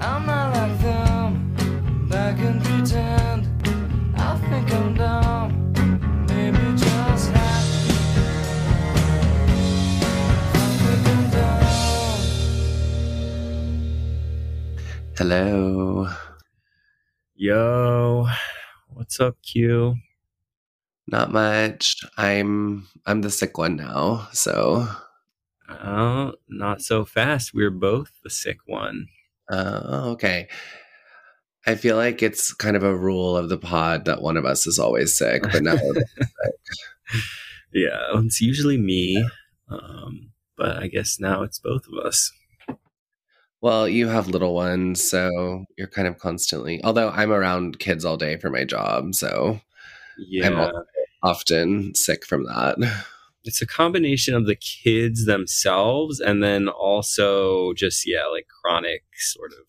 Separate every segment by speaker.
Speaker 1: I'm not like them. I can pretend. I think I'm dumb. Maybe just happy. I think I'm dumb.
Speaker 2: Hello.
Speaker 3: Yo, what's up, Q?
Speaker 2: Not much. I'm I'm the sick one now. So
Speaker 3: Oh, not so fast. We're both the sick one.
Speaker 2: Uh, okay. I feel like it's kind of a rule of the pod that one of us is always sick, but now
Speaker 3: Yeah, it's usually me, um, but I guess now it's both of us.
Speaker 2: well, you have little ones, so you're kind of constantly. Although I'm around kids all day for my job, so
Speaker 3: Yeah,
Speaker 2: al- often sick from that.
Speaker 3: It's a combination of the kids themselves and then also just yeah, like chronic sort of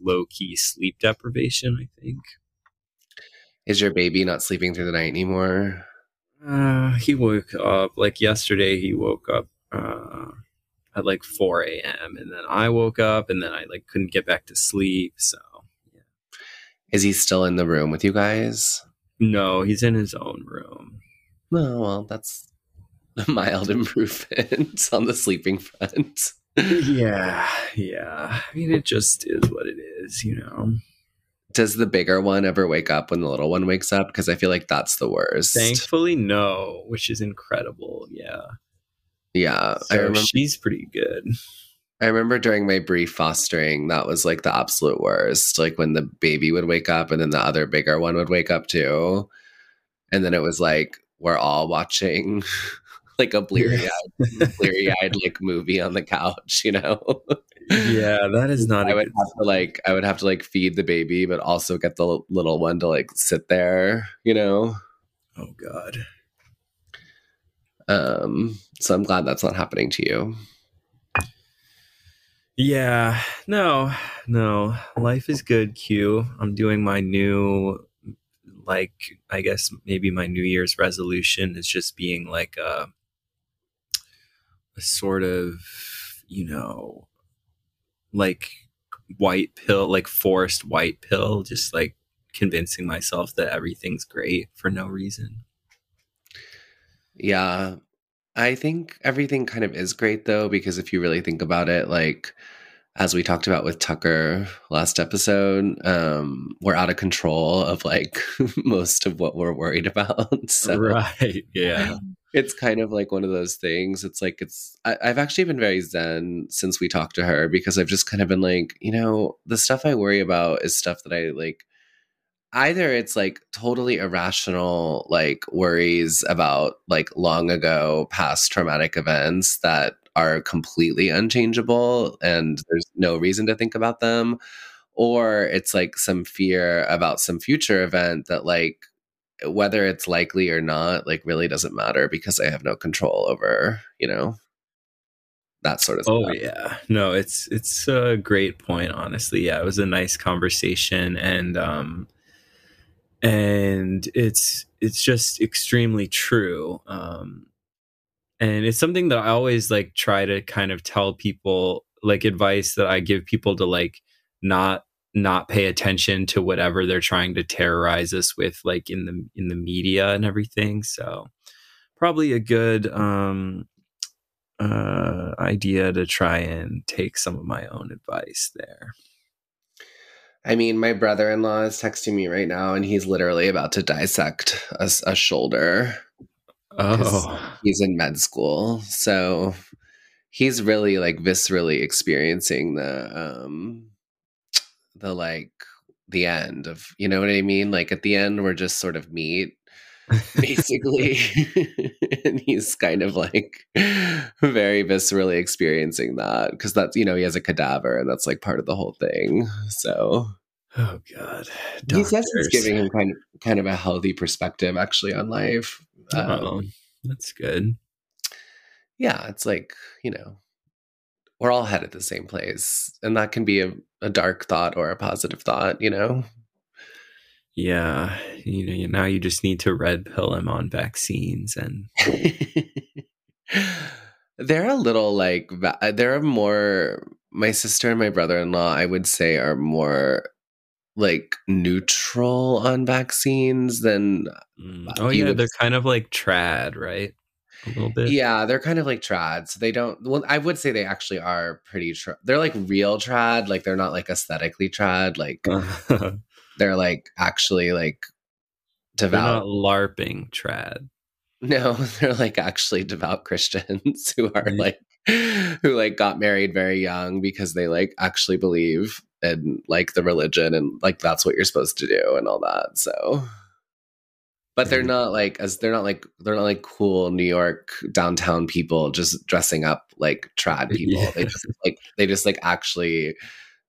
Speaker 3: low key sleep deprivation. I think.
Speaker 2: Is your baby not sleeping through the night anymore?
Speaker 3: Uh, he woke up like yesterday. He woke up uh, at like 4 a.m. and then I woke up and then I like couldn't get back to sleep. So yeah.
Speaker 2: Is he still in the room with you guys?
Speaker 3: no, he's in his own room.
Speaker 2: Oh, well, that's mild improvement on the sleeping front.
Speaker 3: yeah, yeah. I mean, it just is what it is, you know.
Speaker 2: Does the bigger one ever wake up when the little one wakes up? Because I feel like that's the worst.
Speaker 3: Thankfully, no, which is incredible. Yeah,
Speaker 2: Yeah, I remember.
Speaker 3: she's pretty good.
Speaker 2: I remember during my brief fostering, that was like the absolute worst. Like when the baby would wake up, and then the other bigger one would wake up too, and then it was like we're all watching like a bleary eyed, bleary eyed like movie on the couch. You know,
Speaker 3: Yeah, that is not.
Speaker 2: I would have to like I would have to like feed the baby, but also get the little one to like sit there. You know.
Speaker 3: Oh God.
Speaker 2: Um, so I'm glad that's not happening to you.
Speaker 3: Yeah, no, no. Life is good, Q. I'm doing my new, like, I guess maybe my New Year's resolution is just being like a sort of, you know, like white pill, like forced white pill, just like convincing myself that everything's great for no reason.
Speaker 2: Yeah. I think everything kind of is great though, because if you really think about it, like as we talked about with Tucker last episode, um, we're out of control of like most of what we're worried about. So
Speaker 3: Right. Yeah.
Speaker 2: it's kind of like one of those things. It's like it's I, I've actually been very zen since we talked to her because I've just kind of been like, you know, the stuff I worry about is stuff that I like either it's like totally irrational like worries about like long ago past traumatic events that are completely unchangeable and there's no reason to think about them or it's like some fear about some future event that like whether it's likely or not like really doesn't matter because i have no control over you know that sort of
Speaker 3: Oh
Speaker 2: stuff.
Speaker 3: yeah, no, it's it's a great point. Honestly, yeah, it was a nice conversation, and um, and it's it's just extremely true. Um, and it's something that I always like try to kind of tell people, like advice that I give people to like not not pay attention to whatever they're trying to terrorize us with, like in the in the media and everything. So probably a good um uh, idea to try and take some of my own advice there.
Speaker 2: I mean, my brother in law is texting me right now, and he's literally about to dissect a shoulder.
Speaker 3: Oh,
Speaker 2: He's in med school, so he's really like viscerally experiencing the um the like the end of you know what I mean. Like at the end, we're just sort of meat, basically, and he's kind of like very viscerally experiencing that because that's you know he has a cadaver, and that's like part of the whole thing. So
Speaker 3: oh God!
Speaker 2: he says it's giving him kind of kind of a healthy perspective actually on life. Um,
Speaker 3: Oh, that's good.
Speaker 2: yeah, it's like, you know, we're all headed the same place. And that can be a, a dark thought or a positive thought, you know?
Speaker 3: Yeah, you know, now you just need to red pill him on vaccines, and
Speaker 2: they're a little like, va- they're more my sister and my brother-in-law I would say are more like neutral on vaccines than
Speaker 3: Mm.
Speaker 2: Uh,
Speaker 3: Oh
Speaker 2: you
Speaker 3: yeah, they're kind of like trad, right? A little bit.
Speaker 2: yeah they're kind of like trad so they don't well i would say they actually are pretty tra- they're like real trad like they're not like aesthetically trad like
Speaker 3: they're uh,
Speaker 2: they're like actually like
Speaker 3: not
Speaker 2: devout
Speaker 3: larping trad.
Speaker 2: no they're like actually devout christians who are
Speaker 3: Yeah.
Speaker 2: like who like got married very young because they like actually believe in like the religion and like that's what you're supposed to do and all that so but they're
Speaker 3: Mhm.
Speaker 2: not like as they're not like they're not like cool New York downtown people just dressing up like trad people. They just like they just like actually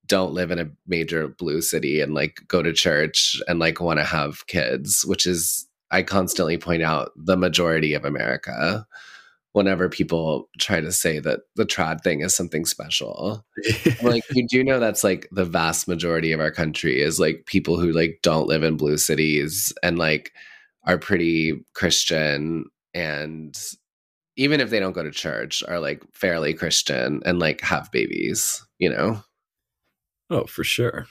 Speaker 2: don't live in a major blue city and like go to church and like want to have kids, which is I constantly point out the majority of America whenever people try to say that the trad thing is something special. Like you do know that's like the vast majority of our country is like people who like don't live in blue cities and like are pretty Christian and even if they don't go to church are like fairly Christian and like have babies, you know.
Speaker 3: oh, for sure.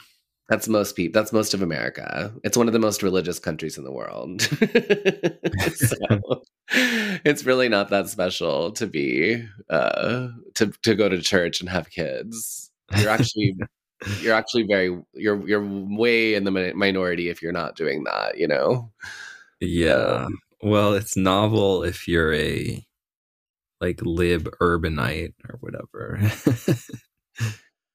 Speaker 2: That's most people that's most of America. It's one of the most religious countries in the world. so it's really not that special to be uh to to go to church and have kids. You're actually you're actually very you're you're way in the mi- minority if you're not doing that, you know.
Speaker 3: Yeah. Well, it's novel if you're a like lib urbanite or whatever.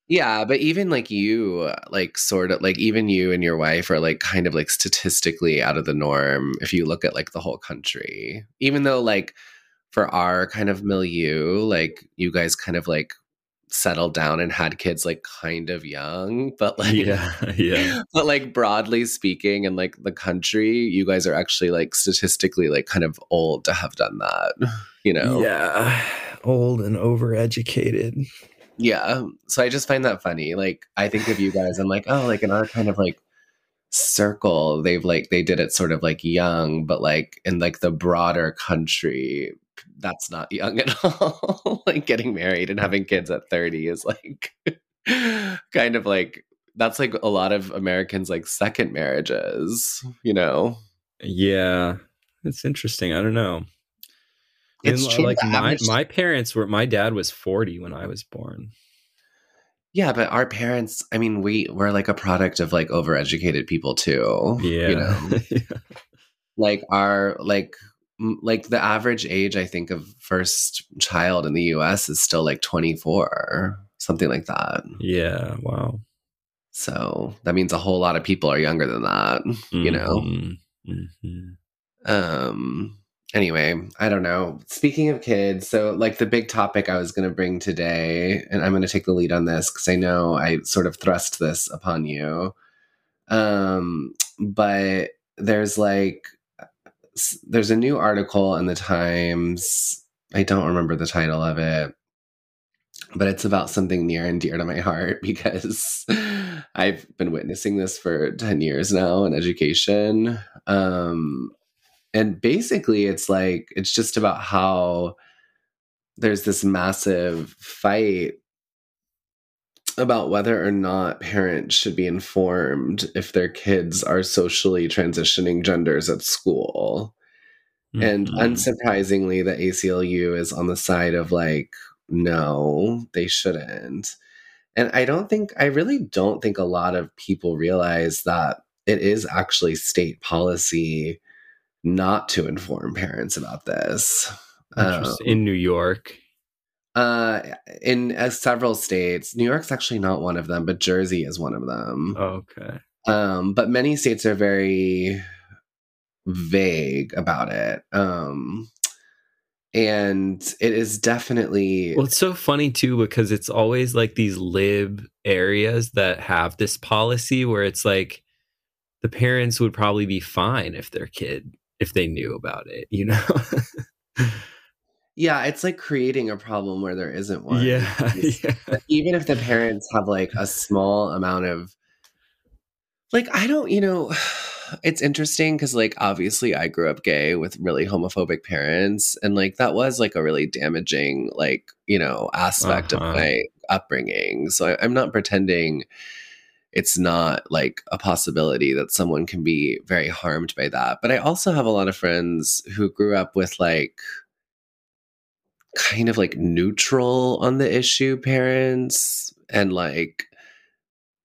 Speaker 2: Yeah, but even like you, uh, like sort of like even you and your wife are like kind of like statistically out of the norm if you look at like the whole country. Even though like for our kind of milieu, like you guys kind of like settled down and had kids like kind of young, but like
Speaker 3: yeah, yeah.
Speaker 2: but like broadly speaking in like the country, you guys are actually like statistically like kind of old to have done that, you know.
Speaker 3: Yeah. Old and overeducated.
Speaker 2: Yeah. So I just find that funny. Like I think of you guys, I'm like, oh, like in our kind of like circle, they've like they did it sort of like young, but like in like the broader country, that's not young at all. like getting married and having kids at 30 is like kind of like that's like a lot of Americans like second marriages, you know.
Speaker 3: Yeah. It's interesting. I don't know.
Speaker 2: It's
Speaker 3: And,
Speaker 2: true,
Speaker 3: like my
Speaker 2: average-
Speaker 3: my parents were my dad was 40 when I was born.
Speaker 2: Yeah, but our parents, I mean, we we're like a product of like overeducated people too.
Speaker 3: Yeah.
Speaker 2: You know. like our like like the average age i think of first child in the us is still like 24 something like that
Speaker 3: yeah. Wow.
Speaker 2: so that means a whole lot of people are younger than that you know
Speaker 3: Mhm. Mhm.
Speaker 2: um anyway i don't know speaking of kids so like the big topic i was going to bring today and i'm going to take the lead on this because i know i sort of thrust this upon you um but there's like there's a new article in the times. I don't remember the title of it but it's about something near and dear to my heart because i've been witnessing this for 10 years now in education. Um and basically it's like it's just about how there's this massive fight about whether or not parents should be informed if their kids are socially transitioning genders at school and
Speaker 3: Mhm.
Speaker 2: unsurprisingly the ACLU is on the side of like no they shouldn't and i don't think i really don't think a lot of people realize that it is actually state policy not to inform parents about this
Speaker 3: Interesting. in New York.
Speaker 2: Uh in uh, several states new york's actually not one of them but jersey is one of them
Speaker 3: Okay.
Speaker 2: um but many states are very vague about it um and it is definitely
Speaker 3: Well, it's so funny too because it's always like these lib areas that have this policy where it's like the parents would probably be fine if their kid if they knew about it, you know?
Speaker 2: yeah it's like creating a problem where there isn't one
Speaker 3: yeah, yeah.
Speaker 2: even if the parents have like a small amount of like i don't you know it's interesting because like obviously i grew up gay with really homophobic parents and like that was like a really damaging like you know aspect
Speaker 3: Uh-huh.
Speaker 2: of my upbringing. So I, I'm not pretending it's not like a possibility that someone can be very harmed by that. But I also have a lot of friends who grew up with like kind of like neutral on the issue parents and like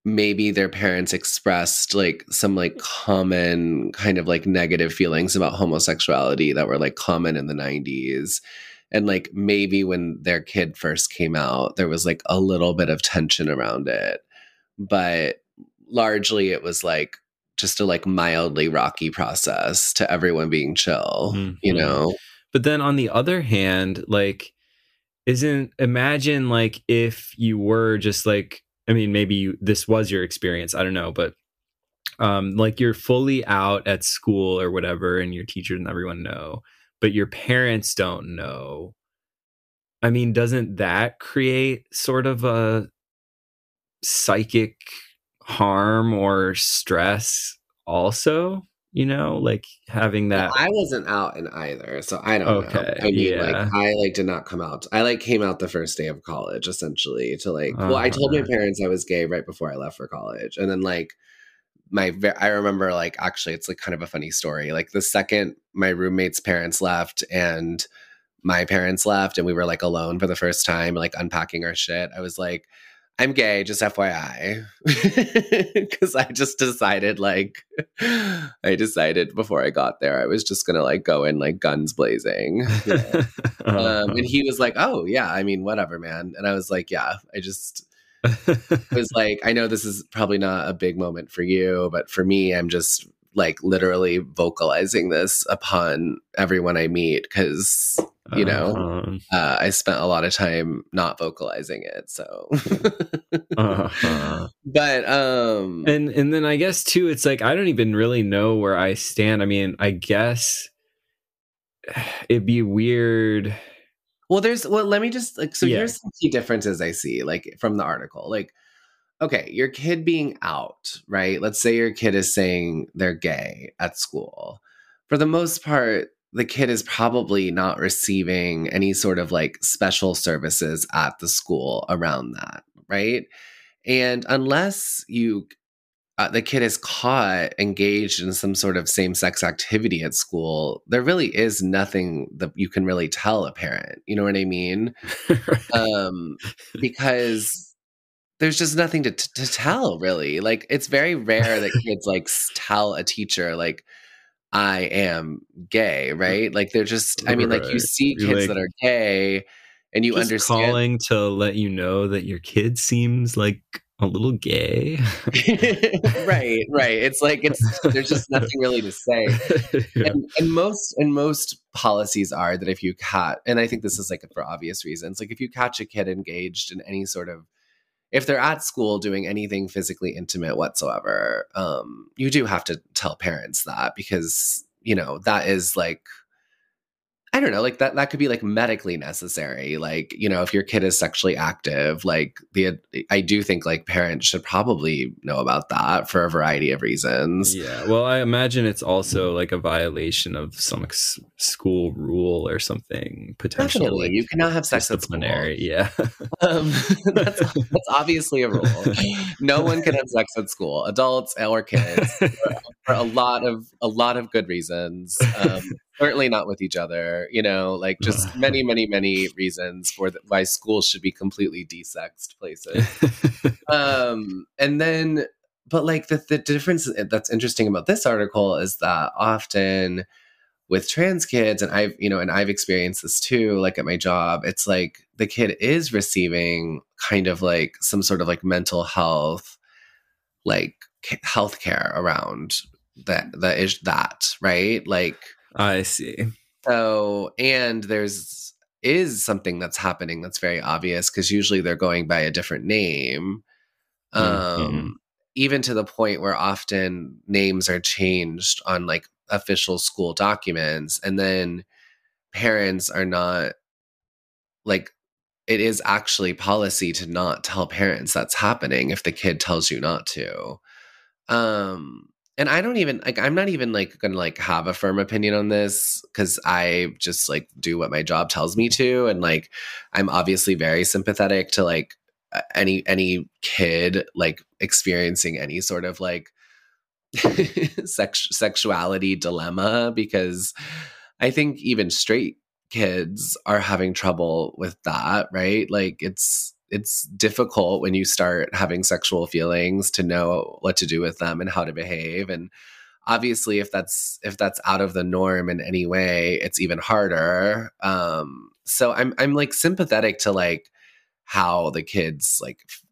Speaker 2: maybe their parents expressed like some like common kind of like negative feelings about homosexuality that were like common in the 90s and like maybe when their kid first came out there was like a little bit of tension around it. But largely it was like just a like mildly rocky process to everyone being chill you
Speaker 3: Mhm.
Speaker 2: know
Speaker 3: But then on the other hand, like, isn't imagine like if you were just like, I mean, maybe you, this was your experience. I don't know, but um, like you're fully out at school or whatever, and your teachers and everyone know, but your parents don't know. I mean, doesn't that create sort of a psychic harm or stress also? You know, like having that.
Speaker 2: Well, I wasn't out in either, so I don't know.
Speaker 3: Okay,
Speaker 2: I mean,
Speaker 3: yeah.
Speaker 2: like I like did not come out. I like came out the first day of college, essentially. To like, well, I told my
Speaker 3: Uh-huh.
Speaker 2: parents I was gay right before I left for college, and then like my, I remember like actually, it's like kind of a funny story. Like the second my roommate's parents left and my parents left, and we were like alone for the first time, like unpacking our shit. I was like. I'm gay, just FYI. Because I just decided, like, I decided before I got there, I was just gonna like go in like guns blazing. you know? Um, and he was like, "Oh yeah, I mean, whatever, man." And I was like, "Yeah, I just was like, I know this is probably not a big moment for you, but for me, I'm just like literally vocalizing this upon everyone I meet because you know
Speaker 3: Uh-huh.
Speaker 2: uh, I spent a lot of time not vocalizing it. So,
Speaker 3: Uh-huh.
Speaker 2: but um,
Speaker 3: and and then I guess too, it's like I don't even really know where I stand. I mean, I guess it'd be weird.
Speaker 2: Well, there's well, let me just like so
Speaker 3: Yeah.
Speaker 2: here's some key differences I see like from the article. Like, okay, your kid being out, right? Let's say your kid is saying they're gay at school. For the most part, the kid is probably not receiving any sort of like special services at the school around that, right? And unless you uh, the kid is caught engaged in some sort of same-sex activity at school there really is nothing that you can really tell a parent you know what i mean um because there's just nothing to, to tell really. Like it's very rare that kids like tell a teacher like i am gay mm. right? Like they're just i mean like you see kids
Speaker 3: like,
Speaker 2: that are gay and you understand
Speaker 3: calling to let you know that your kid seems like a little gay.
Speaker 2: right right. It's like it's there's just nothing really to say.
Speaker 3: Yeah.
Speaker 2: and, and most and most policies are that if you catch and i think this is like for obvious reasons like if you catch a kid engaged in any sort of if they're at school doing anything physically intimate whatsoever um you do have to tell parents that because you know that is like I don't know, like that that could be like medically necessary. Like, you know, if your kid is sexually active, like the I do think like parents should probably know about that for a variety of reasons.
Speaker 3: Yeah, well, I imagine it's also like a violation of some s- school rule or something potentially.
Speaker 2: Definitely.
Speaker 3: like,
Speaker 2: You cannot have sex at school.
Speaker 3: Yeah,
Speaker 2: Um, that's, that's obviously a rule. No one can have sex at school, adults or kids, for a lot of a lot of good reasons. Um, certainly not with each other. You know, like just many, many, many reasons for the, why schools should be completely desexed places. Um, and then, but like the the difference that's interesting about this article is that often with trans kids and i've you know and i've experienced this too like at my job it's like the kid is receiving kind of like some sort of like mental health like health care around that that is that right like
Speaker 3: I see.
Speaker 2: so and there's is something that's happening that's very obvious because usually they're going by a different name um
Speaker 3: Mhm.
Speaker 2: even to the point where often names are changed on like official school documents and then parents are not like it is actually policy to not tell parents that's happening if the kid tells you not to um and i don't even like i'm not even like gonna like have a firm opinion on this because i just like do what my job tells me to and like i'm obviously very sympathetic to like any any kid like experiencing any sort of like sex sexuality dilemma because I think even straight kids are having trouble with that, right? Like it's it's difficult when you start having sexual feelings to know what to do with them and how to behave. And obviously if that's if that's out of the norm in any way it's even harder. Um so i'm i'm like sympathetic to like how the kids like f-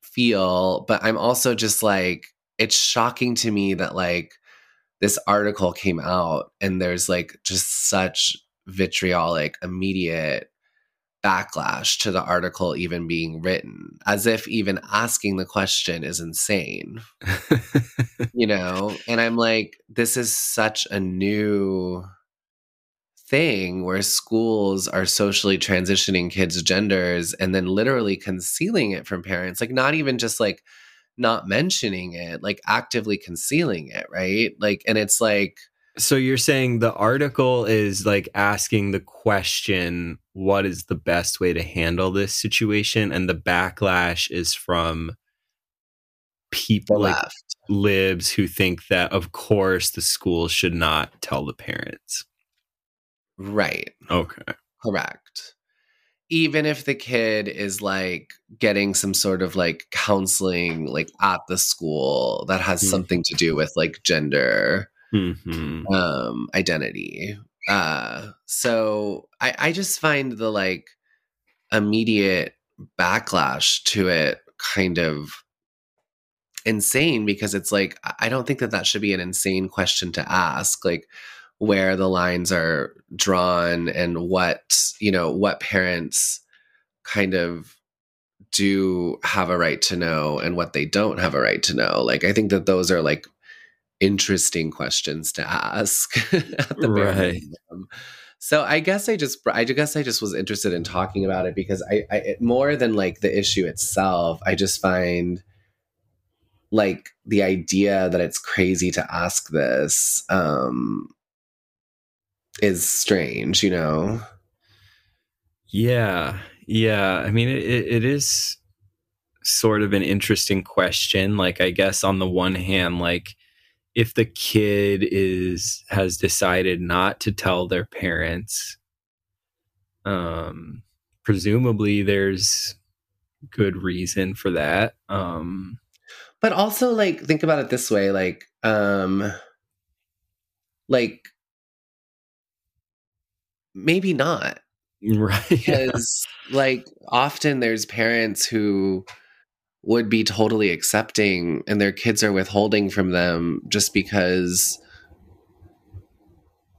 Speaker 2: feel but i'm also just like it's shocking to me that like this article came out and there's like just such vitriolic immediate backlash to the article even being written as if even asking the question is insane. You know? And i'm like this is such a new thing where schools are socially transitioning kids genders and then literally concealing it from parents like not even just like not mentioning it like actively concealing it right? Like and it's like
Speaker 3: So you're saying the article is like asking the question, what is the best way to handle this situation? And the backlash is from people like libs who think that of course the school should not tell the parents.
Speaker 2: right
Speaker 3: Okay.
Speaker 2: correct even if the kid is like getting some sort of like counseling like at the school that has
Speaker 3: Mhm.
Speaker 2: something to do with like gender
Speaker 3: hmm
Speaker 2: um identity. Uh so i i just find the like immediate backlash to it kind of insane because it's like i don't think that that should be an insane question to ask like where the lines are drawn and what you know what parents kind of do have a right to know and what they don't have a right to know. Like i think that those are like interesting questions to ask at the
Speaker 3: Right.
Speaker 2: so i guess i just i guess i just was interested in talking about it because i, I it, more than like the issue itself i just find like the idea that it's crazy to ask this um is strange you know
Speaker 3: Yeah. Yeah. I mean, it, it it is sort of an interesting question. Like, I guess on the one hand, like, if the kid is has decided not to tell their parents, um, presumably there's good reason for that. Um,
Speaker 2: but also like think about it this way like um like maybe not
Speaker 3: right.
Speaker 2: Because like often there's parents who would be totally accepting and their kids are withholding from them just because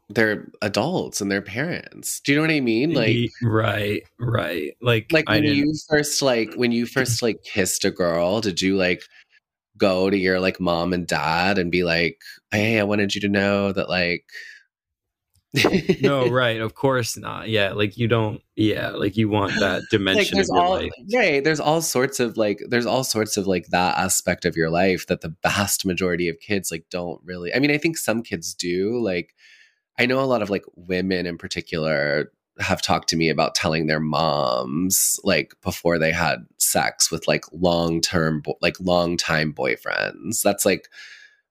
Speaker 2: they're adults and they're parents do you know what i mean like
Speaker 3: right. Right. Like,
Speaker 2: like when you first like when you first like kissed a girl did you like go to your like mom and dad and be like hey i wanted you to know that like
Speaker 3: no, right. Of course not. Yeah. Like, you don't. Yeah. Like, you want that
Speaker 2: like
Speaker 3: dimension
Speaker 2: there's
Speaker 3: of your
Speaker 2: all
Speaker 3: life.
Speaker 2: right there's all sorts of like there's all sorts of like that aspect of your life that the vast majority of kids like don't really i mean i think some kids do like i know a lot of like women in particular have talked to me about telling their moms like before they had sex with like long term like long time boyfriends that's like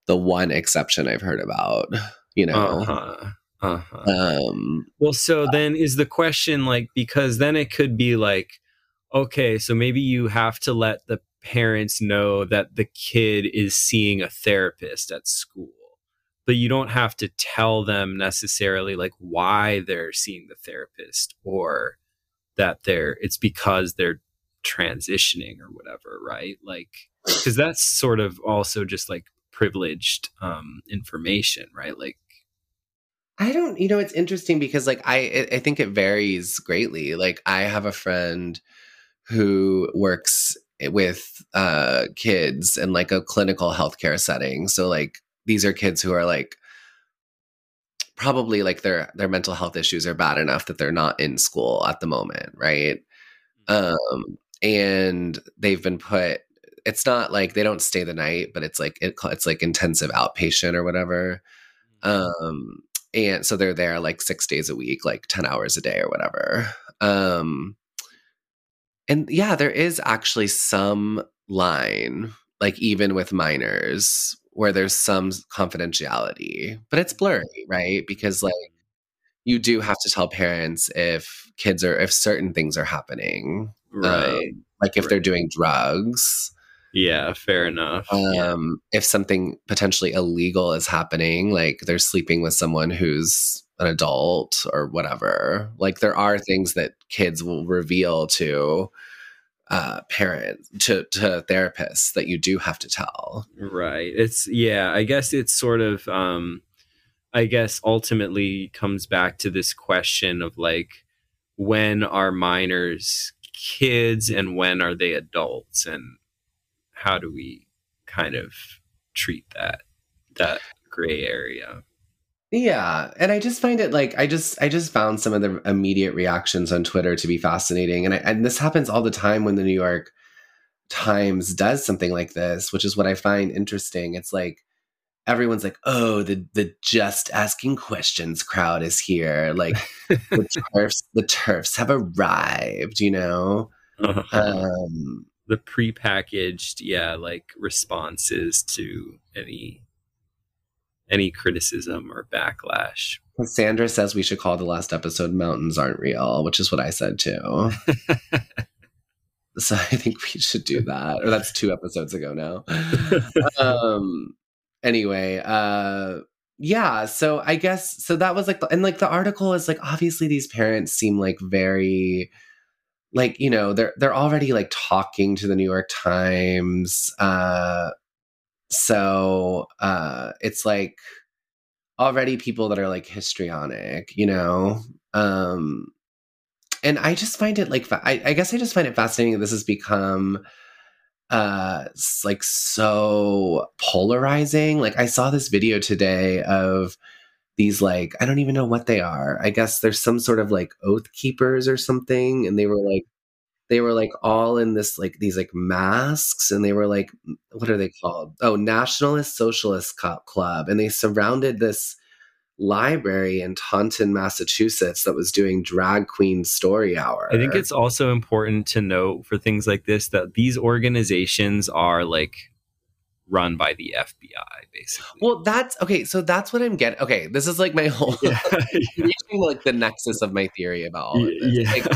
Speaker 2: the one exception i've heard about you know
Speaker 3: Uh-huh. Uh-huh.
Speaker 2: um
Speaker 3: Well, so then is the question like because then it could be like, okay, so maybe you have to let the parents know that the kid is seeing a therapist at school, but you don't have to tell them necessarily like why they're seeing the therapist or that they're it's because they're transitioning or whatever, right? Like because that's sort of also just like privileged um information, right? Like
Speaker 2: I don't, you know, it's interesting because like I I think it varies greatly. Like I have a friend who works with uh kids in like a clinical healthcare setting. So like these are kids who are like probably like their their mental health issues are bad enough that they're not in school at the moment, right? Um and they've been put it's not like they don't stay the night, but it's like it, it's like intensive outpatient or whatever. Um and so they're there like six days a week like 10 hours a day or whatever um and yeah, there is actually some line, like even with minors, where there's some confidentiality, but it's blurry, right? Because like you do have to tell parents if kids are if certain things are happening,
Speaker 3: Right.
Speaker 2: Um, like if they're doing drugs,
Speaker 3: yeah, fair enough. yeah.
Speaker 2: um, if something potentially illegal is happening, like they're sleeping with someone who's an adult or whatever. Like there are things that kids will reveal to uh parents to to therapists that you do have to tell.
Speaker 3: Right. It's yeah, I guess it's sort of um I guess ultimately comes back to this question of like when are minors kids and when are they adults and how do we kind of treat that that gray area.
Speaker 2: Yeah, and I just find it like I just I just found some of the immediate reactions on Twitter to be fascinating, and I, and this happens all the time when the New York Times does something like this, which is what I find interesting. It's like everyone's like, "Oh, the the just asking questions crowd is here." Like the TERFs, the TERFs have arrived. You know, um,
Speaker 3: the prepackaged yeah like responses to any any criticism or backlash
Speaker 2: Sandra says we should call the last episode "Mountains Aren't Real," which is what I said too. so I think we should do that. Or that's two episodes ago now. um anyway, uh yeah, so I guess so that was like the, and like the article is like obviously these parents seem like very like, you know, they're they're already like talking to the New York Times. Uh so uh it's like already people that are like histrionic, you know. Um and I just find it like I, I guess I just find it fascinating that this has become uh like so polarizing. Like I saw this video today of these like I don't even know what they are. I guess there's some sort of like oath keepers or something, and they were like they were like all in this like these like masks, and they were like what are they called? Oh, Nationalist Socialist Club, and they surrounded this library in Taunton, Massachusetts that was doing drag queen story hour.
Speaker 3: I think it's also important to note for things like this that these organizations are like run by the FBI, basically.
Speaker 2: well, that's okay. So that's what I'm getting. Okay, this is like my whole
Speaker 3: yeah,
Speaker 2: reaching like the nexus of my theory about all of this.
Speaker 3: yeah.
Speaker 2: Like,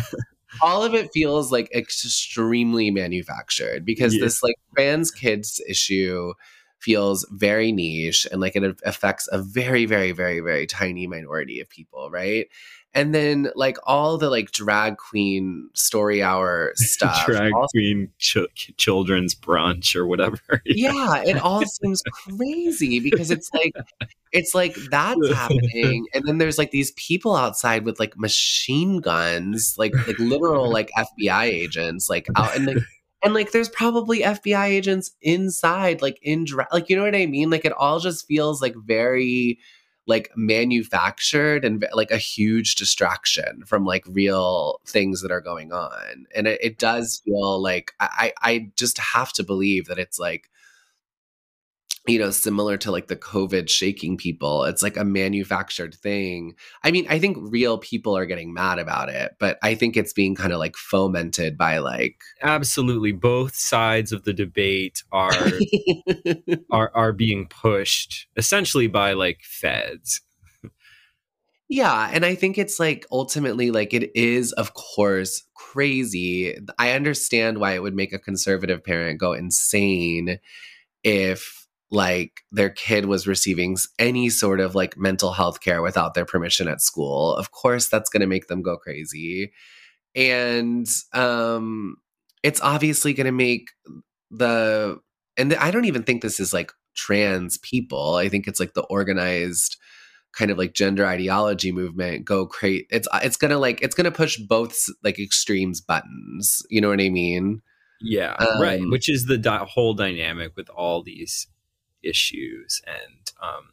Speaker 2: all of it feels like extremely manufactured because
Speaker 3: Yeah.
Speaker 2: this like trans kids issue feels very niche and like it affects a very very very very tiny minority of people right and then like all the like drag queen story hour stuff
Speaker 3: drag
Speaker 2: also-
Speaker 3: queen ch- children's brunch or whatever.
Speaker 2: yeah. It all seems crazy because it's like it's like that's happening. And then there's like these people outside with like machine guns like like literal like fbi agents like out and like and like there's probably fbi agents inside like in dra- like you know what i mean? Like it all just feels like very like manufactured and like a huge distraction from like real things that are going on. And it, it does feel like I, I I just have to believe that it's like you know similar to like the covid shaking people it's like a manufactured thing i mean i think real people are getting mad about it but i think it's being kind of like fomented by like
Speaker 3: Absolutely, both sides of the debate are are are being pushed essentially by like feds.
Speaker 2: Yeah, and I think it's like ultimately like it is of course crazy. I understand why it would make a conservative parent go insane if like their kid was receiving any sort of like mental health care without their permission at school. Of course that's going to make them go crazy. And um it's obviously going to make the and I don't even think this is like trans people. I think it's like the organized kind of like gender ideology movement go create It's it's gonna like it's gonna push both like extremes buttons. You know what I mean?
Speaker 3: Yeah,
Speaker 2: Um,
Speaker 3: right. Which is the di- whole dynamic with all these issues, and um,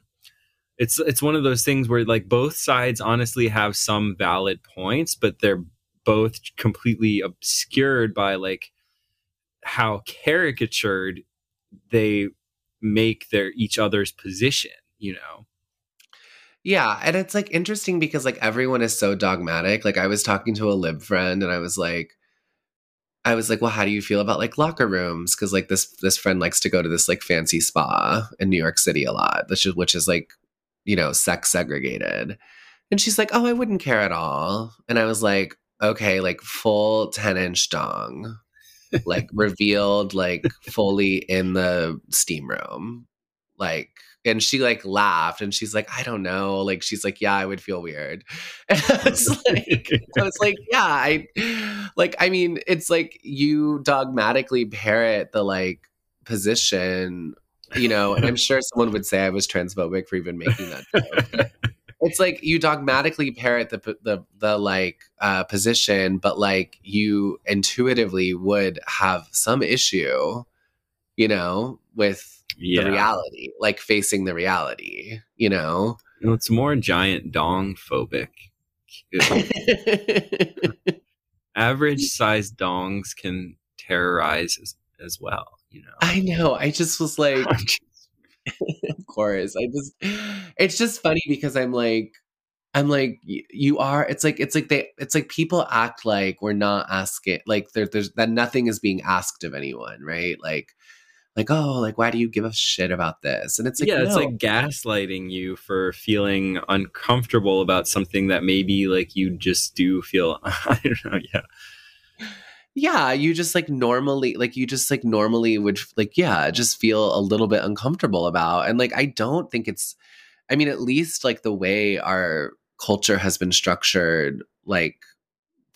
Speaker 3: it's it's one of those things where like both sides honestly have some valid points, but they're both completely obscured by like how caricatured they make their each other's position. You know.
Speaker 2: Yeah, and it's like interesting because like everyone is so dogmatic. Like I was talking to a lib friend and I was like I was like, well, how do you feel about like locker rooms? Because like this this friend likes to go to this like fancy spa in New York City a lot, which is which is like, you know, sex segregated. And she's like, oh, I wouldn't care at all. And I was like, okay, like full 10 inch dong, like revealed, like fully in the steam room. Like, and she like laughed and she's like, I don't know. Like, she's like, yeah, I would feel weird. And I was like, I was like, yeah, I like, I mean, it's like you dogmatically parrot the like position, you know, and I'm sure someone would say I was transphobic for even making that joke. it's like you dogmatically parrot the the the like uh, position, but like you intuitively would have some issue, you know, with
Speaker 3: Yeah.
Speaker 2: the reality, like facing the reality, you know.
Speaker 3: No, it's more giant dong phobic. Average sized dongs can terrorize as, as well, you know.
Speaker 2: I know. I just was like, of course. I just, it's just funny because I'm like, I'm like, you are. It's like, it's like they, it's like people act like we're not asking, like there, there's that nothing is being asked of anyone, right? Like, like oh, like why do you give a shit about this? And it's like,
Speaker 3: yeah, it's like gaslighting you for feeling uncomfortable about something that maybe like you just do feel I don't know, yeah.
Speaker 2: yeah you just like normally like you just like normally would like yeah just feel a little bit uncomfortable about and like i don't think it's i mean at least like the way our culture has been structured like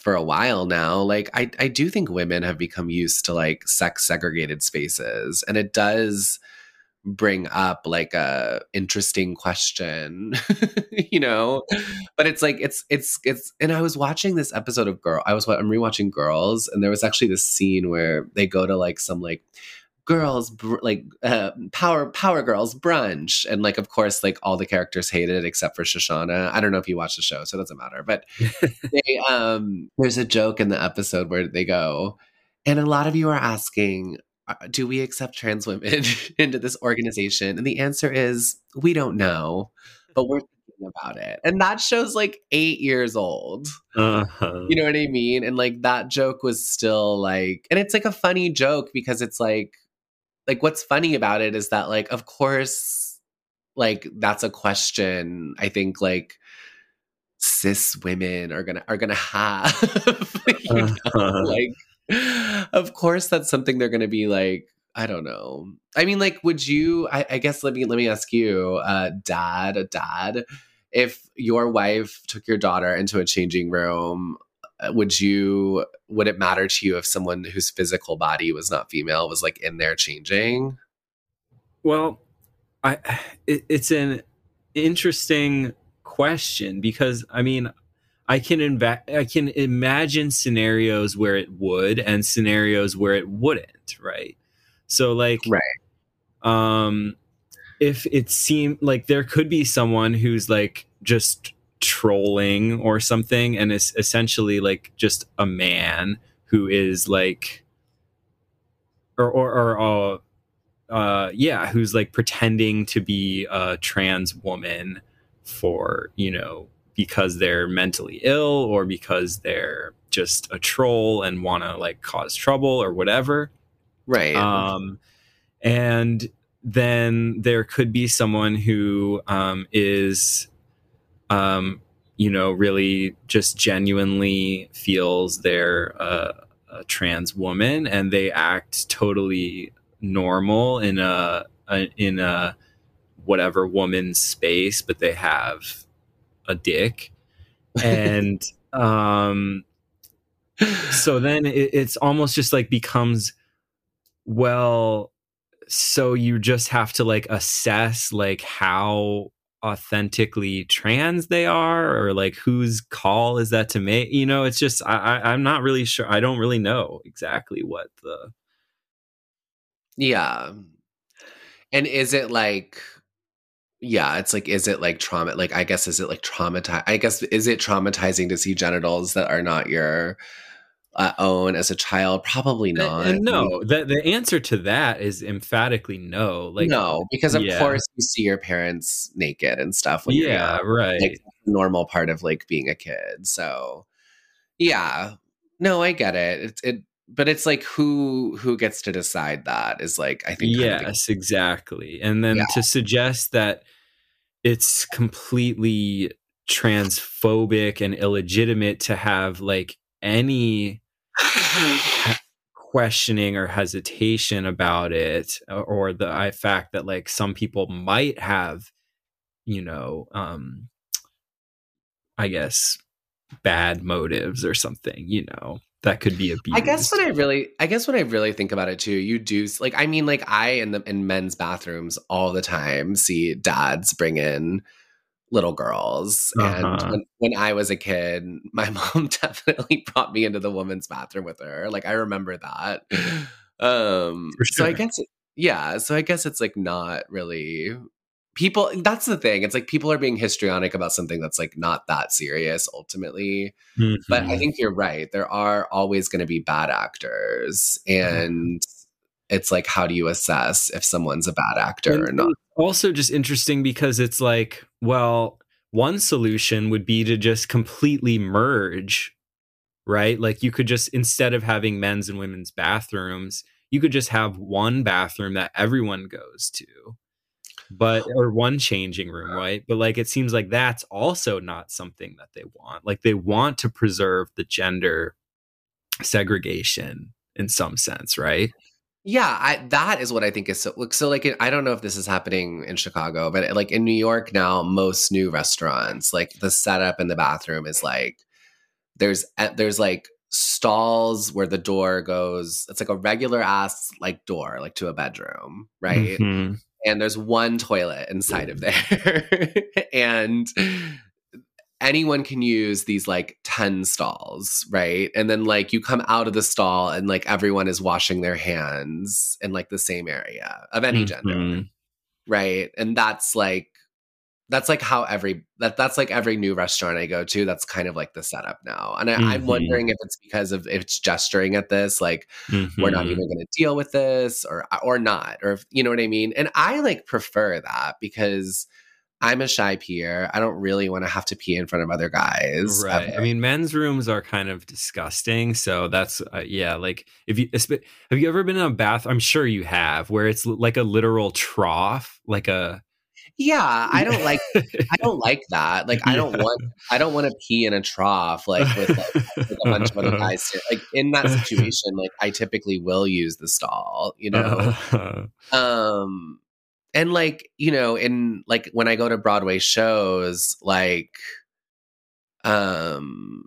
Speaker 2: for a while now like i i do think women have become used to like sex segregated spaces and it does bring up like a interesting question you know? But it's like it's it's it's and i was watching this episode of girl i was wa- i'm rewatching girls and there was actually this scene where they go to like some like girls br- like uh, power power girls brunch. And like of course like all the characters hated it except for Shoshanna. I don't know if you watch the show so it doesn't matter. But they um there's a joke in the episode where they go and a lot of you are asking uh, do we accept trans women into this organization? And the answer is we don't know but we're thinking about it. And that show's like eight years old.
Speaker 3: Uh-huh.
Speaker 2: you know what i mean? And like that joke was still like and it's like a funny joke because it's like like what's funny about it is that like of course like that's a question i think like cis women are gonna are gonna have you know?
Speaker 3: Uh-huh.
Speaker 2: like of course that's something they're gonna be like i don't know i mean like would you i, I guess let me let me ask you uh dad a dad if your wife took your daughter into a changing room would you would it matter to you if someone whose physical body was not female was like in there changing
Speaker 3: Well, I it, it's an interesting question because I mean, I can inva- I can imagine scenarios where it would and scenarios where it wouldn't, right? So like
Speaker 2: Right.
Speaker 3: um if it seemed like there could be someone who's like just trolling or something and is essentially like just a man who is like or or, or uh, uh yeah who's like pretending to be a trans woman for you know because they're mentally ill or because they're just a troll and want to like cause trouble or whatever.
Speaker 2: Right.
Speaker 3: Um, and then there could be someone who um, is, um, you know, really just genuinely feels they're a, a trans woman and they act totally normal in a, a in a whatever woman's space, but they have a dick, and um, so then it, it's almost just like becomes well so you just have to like assess like how authentically trans they are or like whose call is that to make you know it's just I, I i'm not really sure i don't really know exactly what the
Speaker 2: Yeah. And is it like yeah, it's like is it like trauma like I guess is it like traumatized I guess is it traumatizing to see genitals that are not your uh, own as a child? Probably uh, uh, not.
Speaker 3: and no mm. the, the answer to that is emphatically no like
Speaker 2: no, because of
Speaker 3: yeah.
Speaker 2: course you see your parents naked and stuff when you're
Speaker 3: yeah
Speaker 2: young.
Speaker 3: right
Speaker 2: Like normal part of like being a kid. So yeah. No, I get it. It it but it's like who who gets to decide that is like I think of the-
Speaker 3: yes exactly and then
Speaker 2: Yeah.
Speaker 3: to suggest that it's completely transphobic and illegitimate to have like any questioning or hesitation about it or- or the fact that like some people might have you know um i guess bad motives or something you know that could be abused
Speaker 2: I guess when I really, I guess when I really think about it too, you do like. I mean, like I in the in men's bathrooms all the time see dads bring in little girls, and
Speaker 3: Uh-huh.
Speaker 2: when, when I was a kid, my mom definitely brought me into the woman's bathroom with her. Like I remember that. Um,
Speaker 3: For
Speaker 2: so I guess, yeah. So I guess it's like not really people. That's the thing. It's like people are being histrionic about something that's like not that serious ultimately. But I
Speaker 3: Mhm.
Speaker 2: think you're right. There are always going to be bad actors. And it's like, how do you assess if someone's a bad actor or not?
Speaker 3: also just interesting because it's like well one solution would be to just completely merge right? Like you could just instead of having men's and women's bathrooms you could just have one bathroom that everyone goes to but or one changing room right? But like it seems like that's also not something that they want. Like they want to preserve the gender segregation in some sense right
Speaker 2: Yeah, I, that is what I think is so. Look, so like, I don't know if this is happening in Chicago, but like in New York now, most new restaurants, like the setup in the bathroom is like, there's eh, there's like stalls where the door goes. It's like a regular ass like door, like to a bedroom, right?
Speaker 3: Mhm.
Speaker 2: and there's one toilet inside of there and anyone can use these like 10 stalls right and then like you come out of the stall and like everyone is washing their hands in like the same area of any gender
Speaker 3: Mhm.
Speaker 2: right and that's like that's like how every that that's like every new restaurant I go to. That's kind of like the setup now, and I, I'm
Speaker 3: Mhm.
Speaker 2: wondering if it's because of if it's gesturing at this, like we're not
Speaker 3: Mhm.
Speaker 2: even going to deal with this or or not or if, you know what i mean and i like prefer that because i'm a shy peer. I don't really want to have to pee in front of other guys
Speaker 3: right.
Speaker 2: Ever.
Speaker 3: i mean men's rooms are kind of disgusting so that's uh, yeah like if you have you ever been in a bath i'm sure you have where it's like a literal trough like a
Speaker 2: yeah i don't like i don't like that. Like i don't
Speaker 3: Yeah.
Speaker 2: want i don't want to pee in a trough like with like, with a bunch of other guys sit- like in that situation like i typically will use the stall you know? Um and like you know in like when i go to broadway shows like um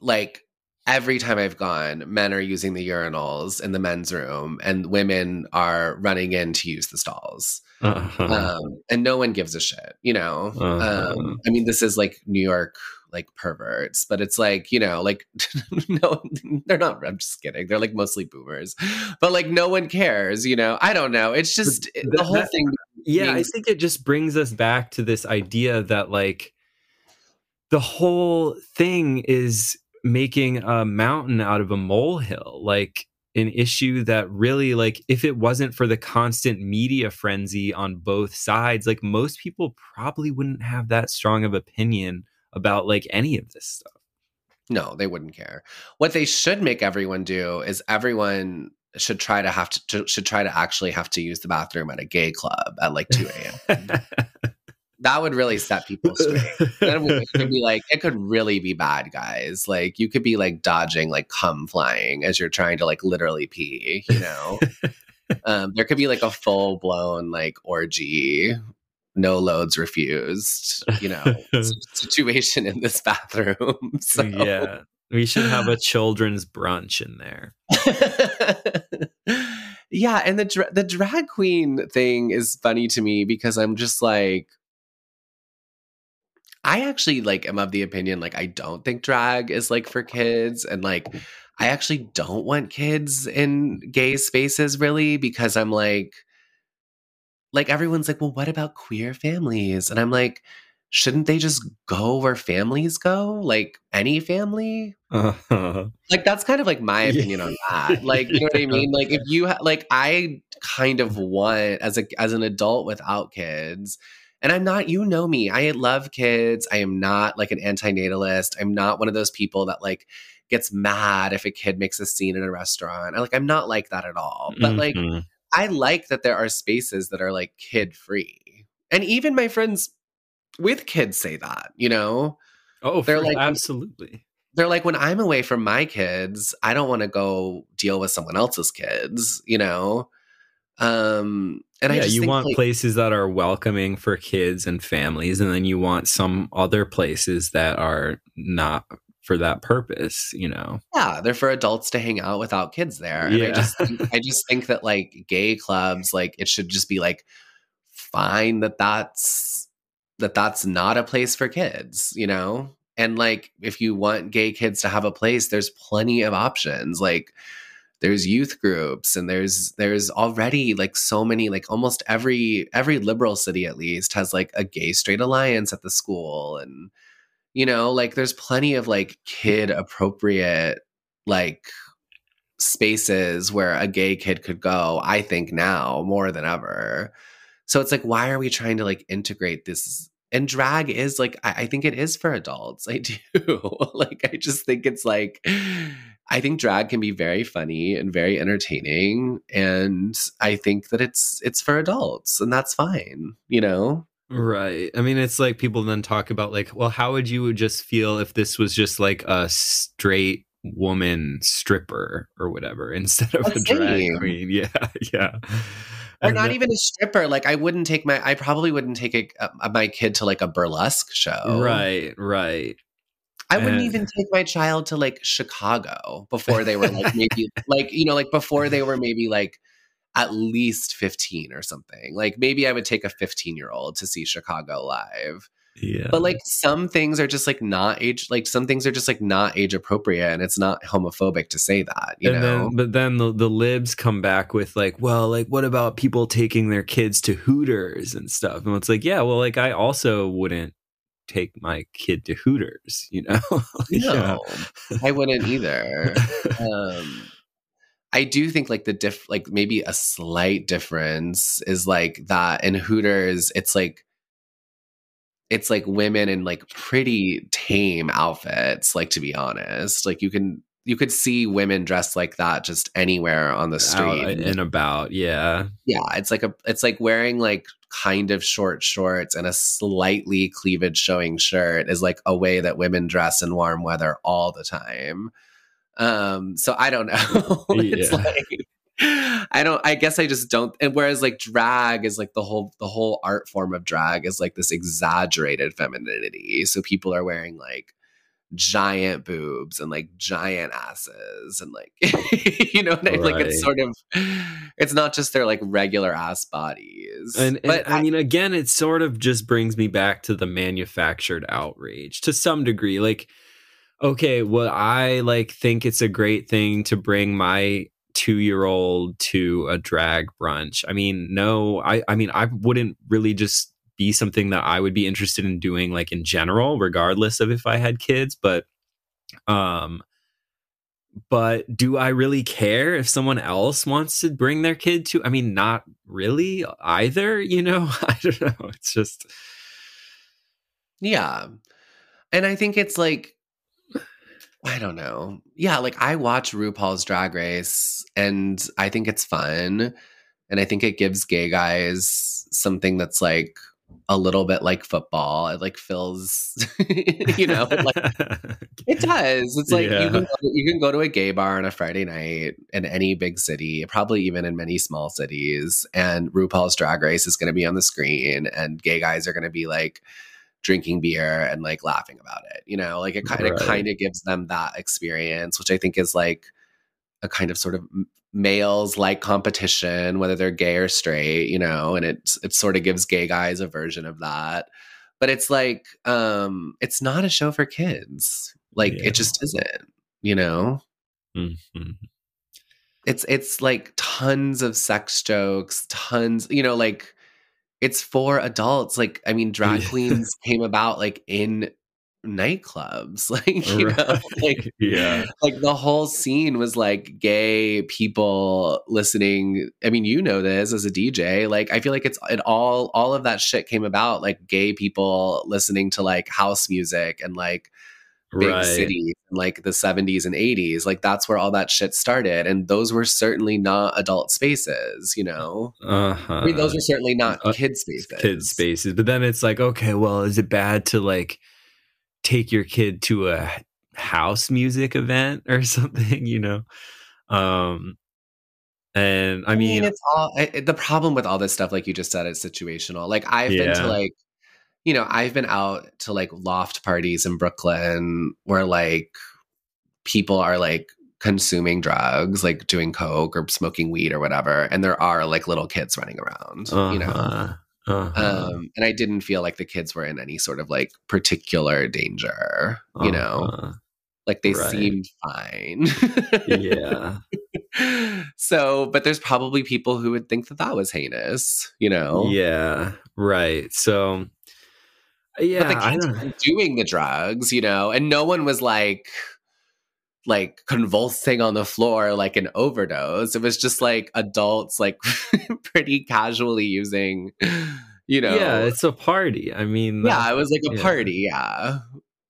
Speaker 2: like every time i've gone men are using the urinals in the men's room and women are running in to use the stalls
Speaker 3: Uh-huh.
Speaker 2: um and no one gives a shit you know
Speaker 3: Uh-huh.
Speaker 2: um i mean this is like new york like perverts but it's like you know like no they're not i'm just kidding they're like mostly boomers but like no one cares you know i don't know it's just eh, it- the whole
Speaker 3: that-
Speaker 2: thing
Speaker 3: yeah i think it just brings us back to this idea that like the whole thing is making a mountain out of a molehill like an issue that really like if it wasn't for the constant media frenzy on both sides like most people probably wouldn't have that strong of opinion about like any of this stuff.
Speaker 2: No they wouldn't care. What they should make everyone do is everyone should try to have to, to should try to actually have to use the bathroom at a gay club at like 2 a.m that would really set people straight. It could be like it could really be bad guys. Like you could be like dodging like cum flying as you're trying to like literally pee you know? Um there could be like a full blown like orgy no loads refused you know situation in this bathroom so.
Speaker 3: Yeah we should have a children's brunch in there.
Speaker 2: Yeah and the dra- the drag queen thing is funny to me because i'm just like I actually like am of the opinion like I don't think drag is like for kids and like I actually don't want kids in gay spaces really because I'm like like everyone's like well what about queer families and I'm like shouldn't they just go where families go like any family
Speaker 3: uh-huh.
Speaker 2: like that's kind of like my
Speaker 3: Yeah.
Speaker 2: opinion on that like you know what i mean like if you ha- like i kind of want as a as an adult without kids and i'm not you know me i love kids i am not like an antinatalist i'm not one of those people that like gets mad if a kid makes a scene in a restaurant. I, like I'm not like that at all. But like
Speaker 3: Mhm.
Speaker 2: I like that there are spaces that are like kid free. And even my friends with kids say that, you know?
Speaker 3: oh,
Speaker 2: they're like-
Speaker 3: absolutely.
Speaker 2: They're like, when I'm away from my kids, I don't want to go deal with someone else's kids, you know? Um, and I
Speaker 3: yeah,
Speaker 2: just
Speaker 3: you want
Speaker 2: like,
Speaker 3: places that are welcoming for kids and families, and then you want some other places that are not for that purpose. You know,
Speaker 2: yeah, they're for adults to hang out without kids there. And I
Speaker 3: Yeah.
Speaker 2: just I just think that like gay clubs, like it should just be like fine that that's that that's not a place for kids, you know? And like if you want gay kids to have a place, there's plenty of options. Like there's youth groups and there's there's already like so many like almost every every liberal city at least has like a gay straight alliance at the school and you know like there's plenty of like kid appropriate like spaces where a gay kid could go i think now more than ever. So it's like why are we trying to like integrate this? And drag is like i, I think it is for adults i do. Like i just think it's like i think drag can be very funny and very entertaining and i think that it's it's for adults and that's fine you know
Speaker 3: right? I mean, it's like people then talk about like, well, how would you just feel if this was just like a straight woman stripper or whatever instead of a
Speaker 2: That's
Speaker 3: drag
Speaker 2: same.
Speaker 3: queen? Yeah, yeah.
Speaker 2: or
Speaker 3: And
Speaker 2: not even a stripper like i wouldn't take my i probably wouldn't take a, a, my kid to like a burlesque show
Speaker 3: Right, right.
Speaker 2: I wouldn't
Speaker 3: Uh,
Speaker 2: even take my child to like Chicago before they were like maybe like you know like before they were maybe like at least 15 or something. Like maybe I would take a 15 year old to see Chicago live.
Speaker 3: Yeah.
Speaker 2: But like some things are just like not age like some things are just like not age appropriate and it's not homophobic to say that, you
Speaker 3: and
Speaker 2: know.
Speaker 3: then but then the, the libs come back with like well like what about people taking their kids to hooters and stuff and it's like yeah well like i also wouldn't take my kid to hooters you know
Speaker 2: no. I wouldn't either. um I do think like the diff like maybe a slight difference is like that in Hooters it's like it's like women in like pretty tame outfits like to be honest. Like you can you could see women dressed like that just anywhere on the
Speaker 3: Out
Speaker 2: street.
Speaker 3: and about yeah.
Speaker 2: Yeah it's like a it's like wearing like kind of short shorts and a slightly cleavage showing shirt is like a way that women dress in warm weather all the time um so i don't know. It's
Speaker 3: Yeah.
Speaker 2: like i don't i guess i just don't and whereas like drag is like the whole the whole art form of drag is like this exaggerated femininity. So people are wearing like giant boobs and like giant asses and like you know what I mean? like it's sort of it's not just their like regular ass bodies.
Speaker 3: And, and
Speaker 2: but
Speaker 3: I, mean again it sort of just brings me back to the manufactured outrage to some degree. Like okay well i like think it's a great thing to bring my two year old to a drag brunch i mean no i i mean i wouldn't really just be something that i would be interested in doing like in general regardless of if i had kids but um but do I really care if someone else wants to bring their kid to? I mean, not really either, you know? I don't know. It's just,
Speaker 2: Yeah. And I think it's like, I don't know. Yeah, like I watch RuPaul's Drag Race and I think it's fun. And I think it gives gay guys something that's like a little bit like football. It like fills, you know, it, like it does. It's like
Speaker 3: Yeah.
Speaker 2: you, can you can go to a gay bar on a Friday night in any big city, probably even in many small cities, and RuPaul's Drag Race is going to be on the screen, and gay guys are going to be like drinking beer and like laughing about it. You know, like it kind of
Speaker 3: Right.
Speaker 2: kind of gives them that experience, which I think is like a kind of sort of males like competition, whether they're gay or straight. You know, and it it sort of gives gay guys a version of that. But it's like um it's not a show for kids. Like
Speaker 3: Yeah.
Speaker 2: it just isn't. You know,
Speaker 3: Mhm.
Speaker 2: it's it's like tons of sex jokes, tons. You know, like it's for adults. Like I mean, drag queens came about like in nightclubs like you know like
Speaker 3: yeah.
Speaker 2: like the whole scene was like gay people listening i mean you know this as a dj like i feel like it's it all all of that shit came about like gay people listening to like house music and like big
Speaker 3: Right.
Speaker 2: cities like the 70s and 80s. Like that's where all that shit started. And those were certainly not adult spaces, you know?
Speaker 3: Uh-huh.
Speaker 2: I mean, those were certainly not
Speaker 3: uh,
Speaker 2: kid spaces.
Speaker 3: kid spaces. But then it's like, okay, well, is it bad to like take your kid to a house music event or something, you know? Um and I mean,
Speaker 2: it's all I, I- the problem with all this stuff, like you just said, is situational. Like I've been to like, you know, I've been out to like loft parties in Brooklyn where like people are like consuming drugs, like doing coke or smoking weed or whatever, and there are like little kids running around, you know.
Speaker 3: uh-huh, uh-huh,
Speaker 2: Um, and I didn't feel like the kids were in any sort of like particular danger, you know,
Speaker 3: uh-huh.
Speaker 2: like they
Speaker 3: right.
Speaker 2: seemed fine.
Speaker 3: yeah.
Speaker 2: so, but there's probably people who would think that that was heinous, you know?
Speaker 3: Yeah, right. So yeah,
Speaker 2: but the
Speaker 3: I
Speaker 2: kids
Speaker 3: don't
Speaker 2: were doing the drugs, you know, and no one was like, like convulsing on the floor like an overdose. It was just like adults, like pretty casually using, you know.
Speaker 3: Yeah, it's a party. I mean,
Speaker 2: yeah, it was like a
Speaker 3: yeah.
Speaker 2: party. Yeah.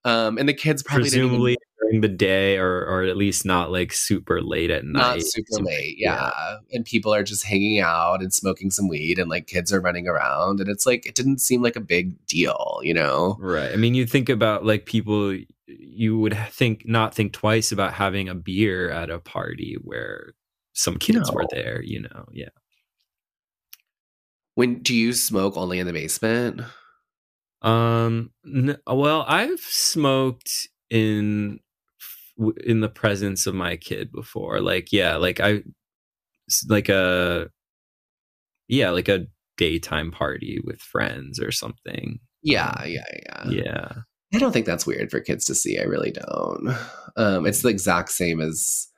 Speaker 2: Um, and the kids probably didn't
Speaker 3: presumably during the day or or at least not like super late at night.
Speaker 2: not super late yeah. and people are just hanging out and smoking some weed and like kids are running around and it's like it didn't seem like a big deal you know
Speaker 3: Right. I mean, you think about like people you would think not think twice about having a beer at a party where some kids were there, you know. Yeah.
Speaker 2: when do you smoke only in the basement
Speaker 3: Um n- well, I've smoked in w- in the presence of my kid before. Like yeah, like I, like a yeah, like a daytime party with friends or something.
Speaker 2: yeah
Speaker 3: Um,
Speaker 2: yeah yeah
Speaker 3: Yeah.
Speaker 2: i don't think that's weird for kids to see i really don't um it's the exact same as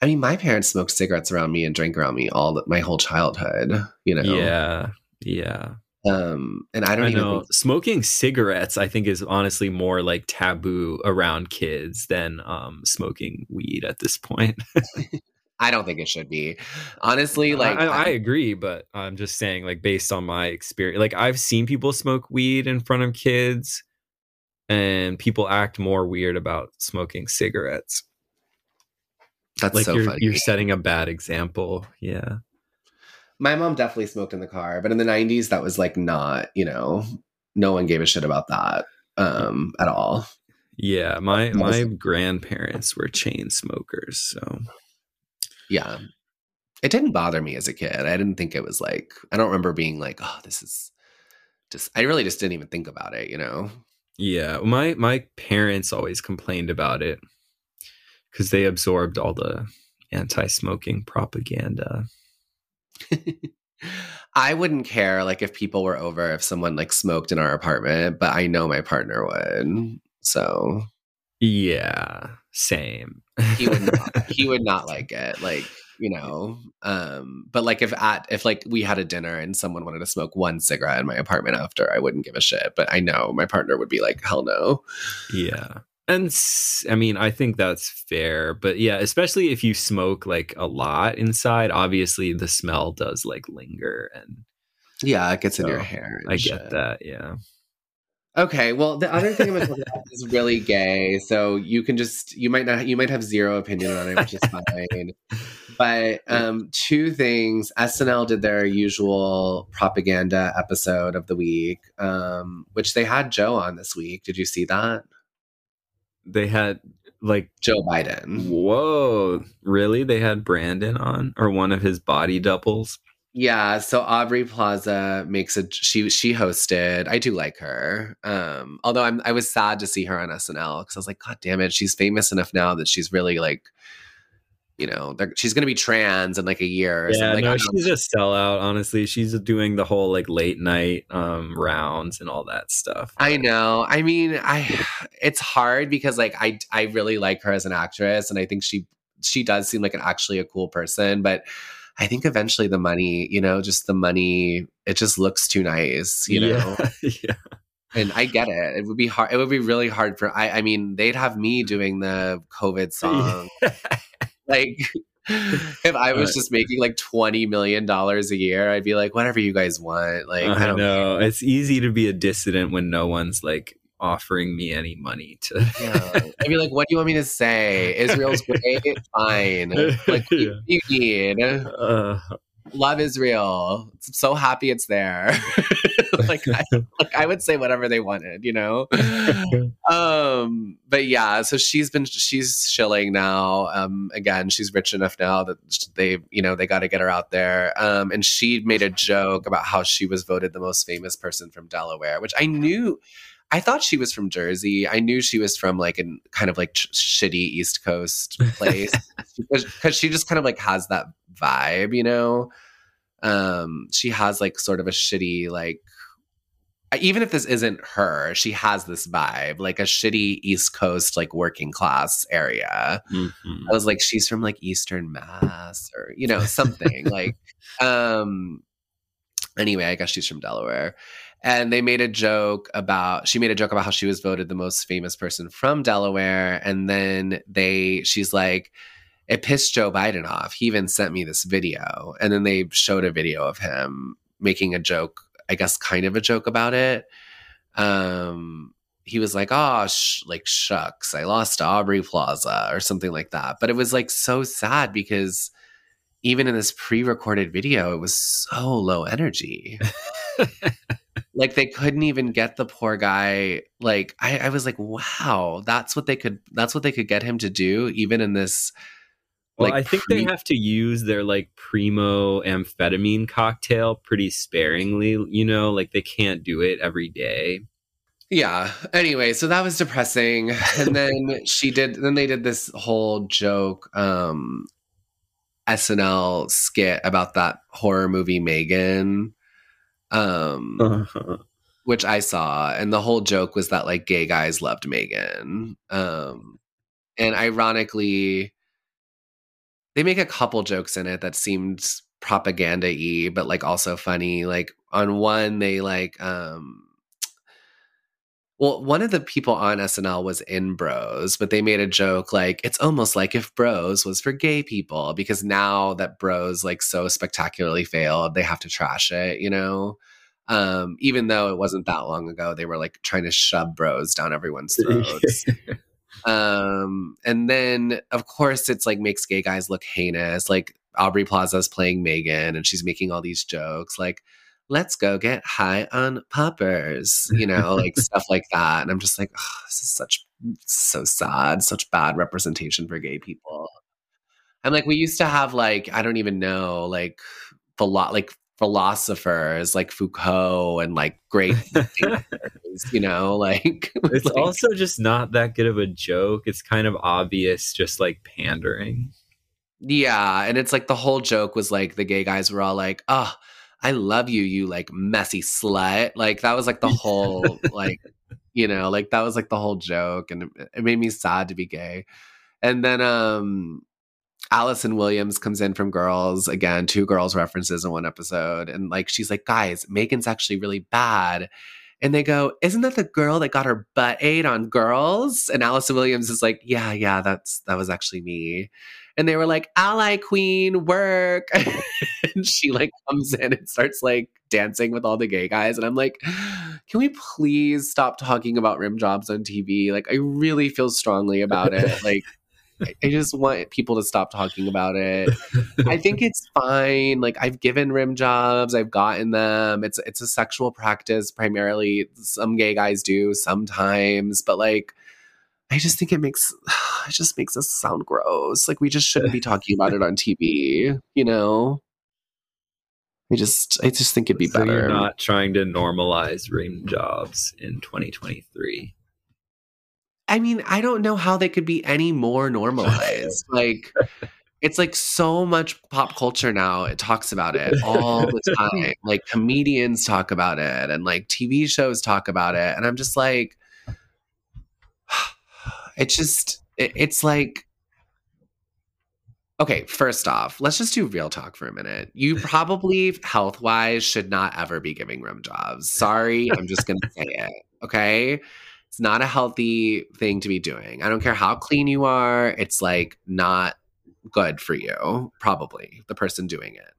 Speaker 2: i mean my parents smoked cigarettes around me and drank around me all the, my whole childhood you know
Speaker 3: Yeah. Yeah.
Speaker 2: Um and i don't
Speaker 3: I
Speaker 2: even
Speaker 3: know
Speaker 2: think
Speaker 3: smoking cigarettes. I think is honestly more like taboo around kids than um, smoking weed at this point.
Speaker 2: i don't think it should be honestly like
Speaker 3: I, I agree, but I'm just saying, like based on my experience, like I've seen people smoke weed in front of kids, and people act more weird about smoking cigarettes.
Speaker 2: that's
Speaker 3: like
Speaker 2: so
Speaker 3: you're
Speaker 2: funny
Speaker 3: you're setting a bad example. Yeah,
Speaker 2: My mom definitely smoked in the car, but in the 90s, that was like not, you know, no one gave a shit about that um, at all.
Speaker 3: yeah. My my grandparents were chain smokers, so
Speaker 2: Yeah. It didn't bother me as a kid. I didn't think it was like, I don't remember being like, oh, this is just, I really just didn't even think about it, you know?
Speaker 3: Yeah, my my parents always complained about it because they absorbed all the anti-smoking propaganda.
Speaker 2: I wouldn't care like if people were over if someone like smoked in our apartment, but I know my partner would. So
Speaker 3: Yeah, same.
Speaker 2: he would not, he would not like it like you know um but like if at if like we had a dinner and someone wanted to smoke one cigarette in my apartment after i wouldn't give a shit but i know my partner would be like hell no
Speaker 3: yeah, and I mean, I think that's fair, but yeah, especially if you smoke like a lot inside, obviously the smell does like linger, and
Speaker 2: yeah it gets in your hair
Speaker 3: I
Speaker 2: shit.
Speaker 3: get that. Yeah,
Speaker 2: okay well the other thing i'm about is really gay so you can just you might not you might have zero opinion on it which is fine but um two things snl did their usual propaganda episode of the week um which they had joe on this week did you see that
Speaker 3: they had like
Speaker 2: joe biden
Speaker 3: whoa, really? They had Brandon on or one of his body doubles.
Speaker 2: Yeah, so Aubrey Plaza makes a she she hosted. I do like her. Um although I'm I was sad to see her on SNL cuz I was like god damn it, she's famous enough now that she's really like you know, she's going to be trans in like a year or
Speaker 3: Yeah.
Speaker 2: Like,
Speaker 3: no, she's a sellout. Honestly, she's doing the whole like late night um rounds and all that stuff.
Speaker 2: I know. I mean, I it's hard because like I I really like her as an actress and I think she she does seem like an actually a cool person, but I think eventually the money, you know, just the money, it just looks too nice, you know.
Speaker 3: yeah, yeah.
Speaker 2: And I get it. It would be hard. It would be really hard for. I. I mean, they'd have me doing the COVID song. Like, if I was just making like twenty million dollars a year, I'd be like, whatever you guys want. Like, I
Speaker 3: I
Speaker 2: don't
Speaker 3: know it's easy to be a dissident when no one's like offering me any money to.
Speaker 2: Yeah. I'd be like, what do you want me to say? Israel's great, fine. Like, what do you need?
Speaker 3: Uh,
Speaker 2: Love Israel. So happy it's there. like, I, like I would say whatever they wanted, you know. um, but yeah, so she's been she's shilling now. Um, again, she's rich enough now that they, you know, they got to get her out there. Um, and she made a joke about how she was voted the most famous person from Delaware, which I knew. I thought she was from Jersey. I knew she was from like a kind of like ch- shitty East Coast place because she just kind of like has that vibe, you know. Um, she has like sort of a shitty like even if this isn't her, she has this vibe, like a shitty East Coast, like working class area.
Speaker 3: mhm.
Speaker 2: I was like, she's from like Eastern Mass or, you know, something like, um, anyway, I guess she's from Delaware. And they made a joke about, she made a joke about how she was voted the most famous person from Delaware. And then they, she's like, it pissed Joe Biden off. He even sent me this video. And then they showed a video of him making a joke, I guess kind of a joke about it. Um, he was like, "Oh, sh- like shucks, I lost Aubrey Plaza or something like that." But it was like so sad because even in this pre-recorded video, it was so low energy. like they couldn't even get the poor guy. Like I, I was like, "Wow, that's what they could. That's what they could get him to do, even in this."
Speaker 3: Well,
Speaker 2: like,
Speaker 3: I think
Speaker 2: pre-
Speaker 3: they have to use their like primo amphetamine cocktail pretty sparingly. You know, like they can't do it every day.
Speaker 2: Yeah. Anyway, so that was depressing. And then she did then they did this whole joke um SNL skit about that horror movie Megan um
Speaker 3: Uh-huh.
Speaker 2: which I saw and the whole joke was that like gay guys loved Megan. Um and ironically they make a couple jokes in it that seemed propaganda-y but like also funny. Like on one they like um well, one of the people on SNL was in Bros, but they made a joke like it's almost like if Bros was for gay people because now that Bros like so spectacularly failed, they have to trash it, you know. Um, even though it wasn't that long ago, they were like trying to shove Bros down everyone's throats. um, and then of course it's like makes gay guys look heinous. Like Aubrey Plaza's playing Megan, and she's making all these jokes like let's go get high on poppers, you know, like stuff like that. And I'm just like, oh, this is such so sad, such bad representation for gay people. I'm like, we used to have like, I don't even know, like philo- like philosophers like Foucault and like great thinkers, you know, like
Speaker 3: It's
Speaker 2: like-
Speaker 3: also just not that good of a joke. It's kind of obvious, just like pandering.
Speaker 2: Yeah, and it's like the whole joke was like the gay guys were all like, "Oh, I love you, you like messy slut." Like that was like the whole like you know, like that was like the whole joke and it, made me sad to be gay. And then um Allison Williams comes in from Girls again, two girls references in one episode and like she's like, "Guys, Megan's actually really bad." And they go, "Isn't that the girl that got her butt ate on Girls?" And Allison Williams is like, "Yeah, yeah, that's that was actually me." And they were like ally queen work and she like comes in and starts like dancing with all the gay guys and i'm like can we please stop talking about rim jobs on tv like i really feel strongly about it like I- I just want people to stop talking about it. I think it's fine. Like I've given rim jobs, I've gotten them. It's it's a sexual practice primarily. Some gay guys do sometimes, but like I just think it makes it just makes us sound gross. Like we just shouldn't be talking about it on TV, you know? I just I just think it'd be
Speaker 3: so
Speaker 2: better.
Speaker 3: you're not trying to normalize rim jobs in 2023.
Speaker 2: I mean, I don't know how they could be any more normalized. like it's like so much pop culture now. It talks about it all the time. like comedians talk about it and like TV shows talk about it. And I'm just like, it's just, it- it's like, okay, first off, let's just do real talk for a minute. You probably health wise should not ever be giving rim jobs. Sorry, I'm just going to say it. Okay. It's not a healthy thing to be doing. I don't care how clean you are. It's like not good for you, probably the person doing it.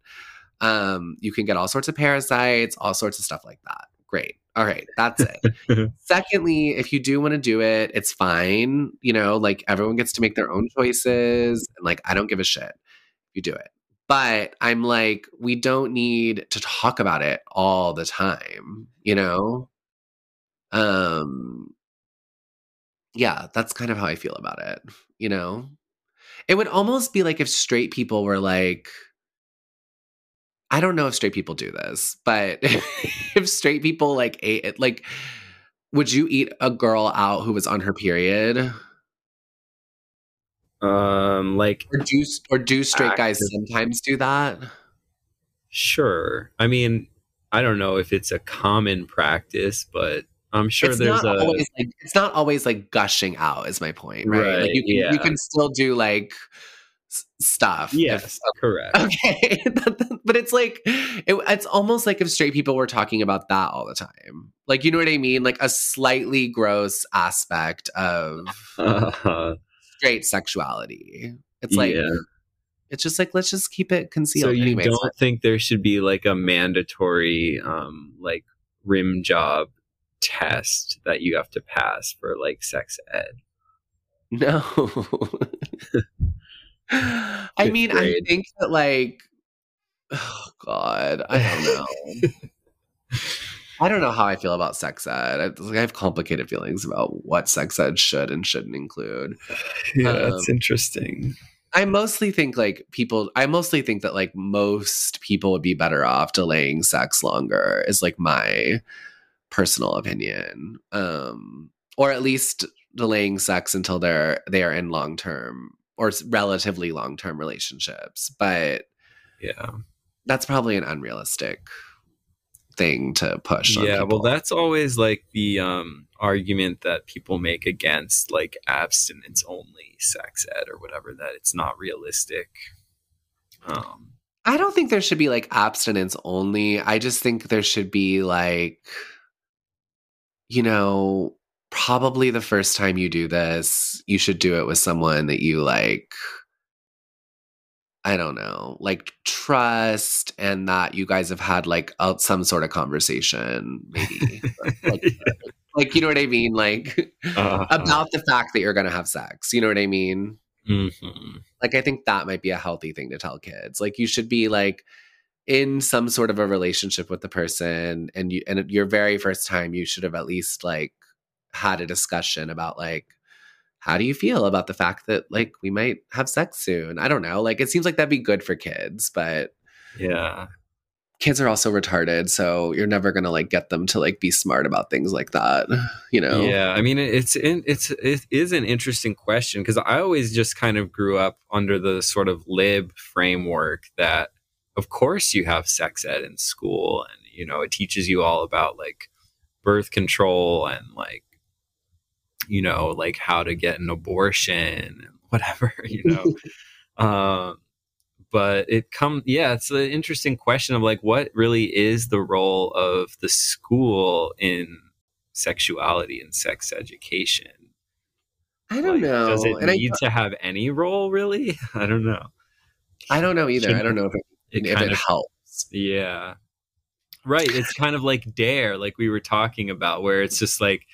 Speaker 2: Um, you can get all sorts of parasites, all sorts of stuff like that. Great. All right, that's it. Secondly, if you do want to do it, it's fine. You know, like everyone gets to make their own choices. And like, I don't give a shit you do it. But I'm like, we don't need to talk about it all the time, you know? Um, yeah, that's kind of how I feel about it, you know? It would almost be like if straight people were like, I don't know if straight people do this, but if straight people like ate it, like, would you eat a girl out who was on her period?
Speaker 3: Um, like
Speaker 2: Or do or do straight guys sometimes do that?
Speaker 3: sure. I mean, I don't know if it's a common practice, but I'm sure
Speaker 2: it's
Speaker 3: there's
Speaker 2: not
Speaker 3: a
Speaker 2: always like it's not always like gushing out. Is my point, right? like you can
Speaker 3: yeah.
Speaker 2: you can still do like stuff. if-
Speaker 3: yes, correct.
Speaker 2: Okay, but it's like it, it's almost like if straight people were talking about that all the time. Like you know what I mean? Like a slightly gross aspect of
Speaker 3: Uh-huh.
Speaker 2: straight sexuality. It's like
Speaker 3: yeah.
Speaker 2: it's just like let's just keep it concealed.
Speaker 3: So you
Speaker 2: Anyways,
Speaker 3: don't think there should be like a mandatory um like rim job test that you have to pass for like sex ed?
Speaker 2: No. I mean, I think that like, oh God, I don't know. I don't know how I feel about sex ed. I, like, I have complicated feelings about what sex ed should and shouldn't include.
Speaker 3: yeah,
Speaker 2: Um,
Speaker 3: that's interesting.
Speaker 2: I mostly think like people. I mostly think that like most people would be better off delaying sex longer. Is like my personal opinion, um, or at least delaying sex until they're they are in long term or relatively long term relationships. But
Speaker 3: Yeah.
Speaker 2: that's probably an unrealistic thing to push. on
Speaker 3: Yeah, well that's always like the um argument that people make against like abstinence only sex ed or whatever that it's not realistic. Um
Speaker 2: I don't think there should be like abstinence only. I just think there should be like, you know, probably the first time you do this, you should do it with someone that you like, I don't know, like trust and that you guys have had like a, some sort of conversation, maybe. like, like, you know what I mean? Like
Speaker 3: uh,
Speaker 2: about the fact that you're going to have sex. You know what I mean?
Speaker 3: mhm.
Speaker 2: like i think that might be a healthy thing to tell kids like you should be like in some sort of a relationship with the person and you and your very first time you should have at least like had a discussion about like how do you feel about the fact that like we might have sex soon i don't know like it seems like that'd be good for kids but
Speaker 3: Yeah.
Speaker 2: kids are also retarded so you're never gonna like get them to like be smart about things like that you know
Speaker 3: Yeah, I mean it's in, it's it is an interesting question because I always just kind of grew up under the sort of lib framework that of course you have sex ed in school and you know it teaches you all about like birth control and like you know like how to get an abortion whatever you know? Um but it come yeah it's an interesting question of like what really is the role of the school in sexuality and sex education?
Speaker 2: I don't
Speaker 3: Like,
Speaker 2: know
Speaker 3: does it
Speaker 2: and I,
Speaker 3: need to have any role really? I don't know.
Speaker 2: I don't know either. I don't know if it,
Speaker 3: it
Speaker 2: if it
Speaker 3: of
Speaker 2: helps.
Speaker 3: Yeah. Right it's kind of like dare like we were talking about where it's just like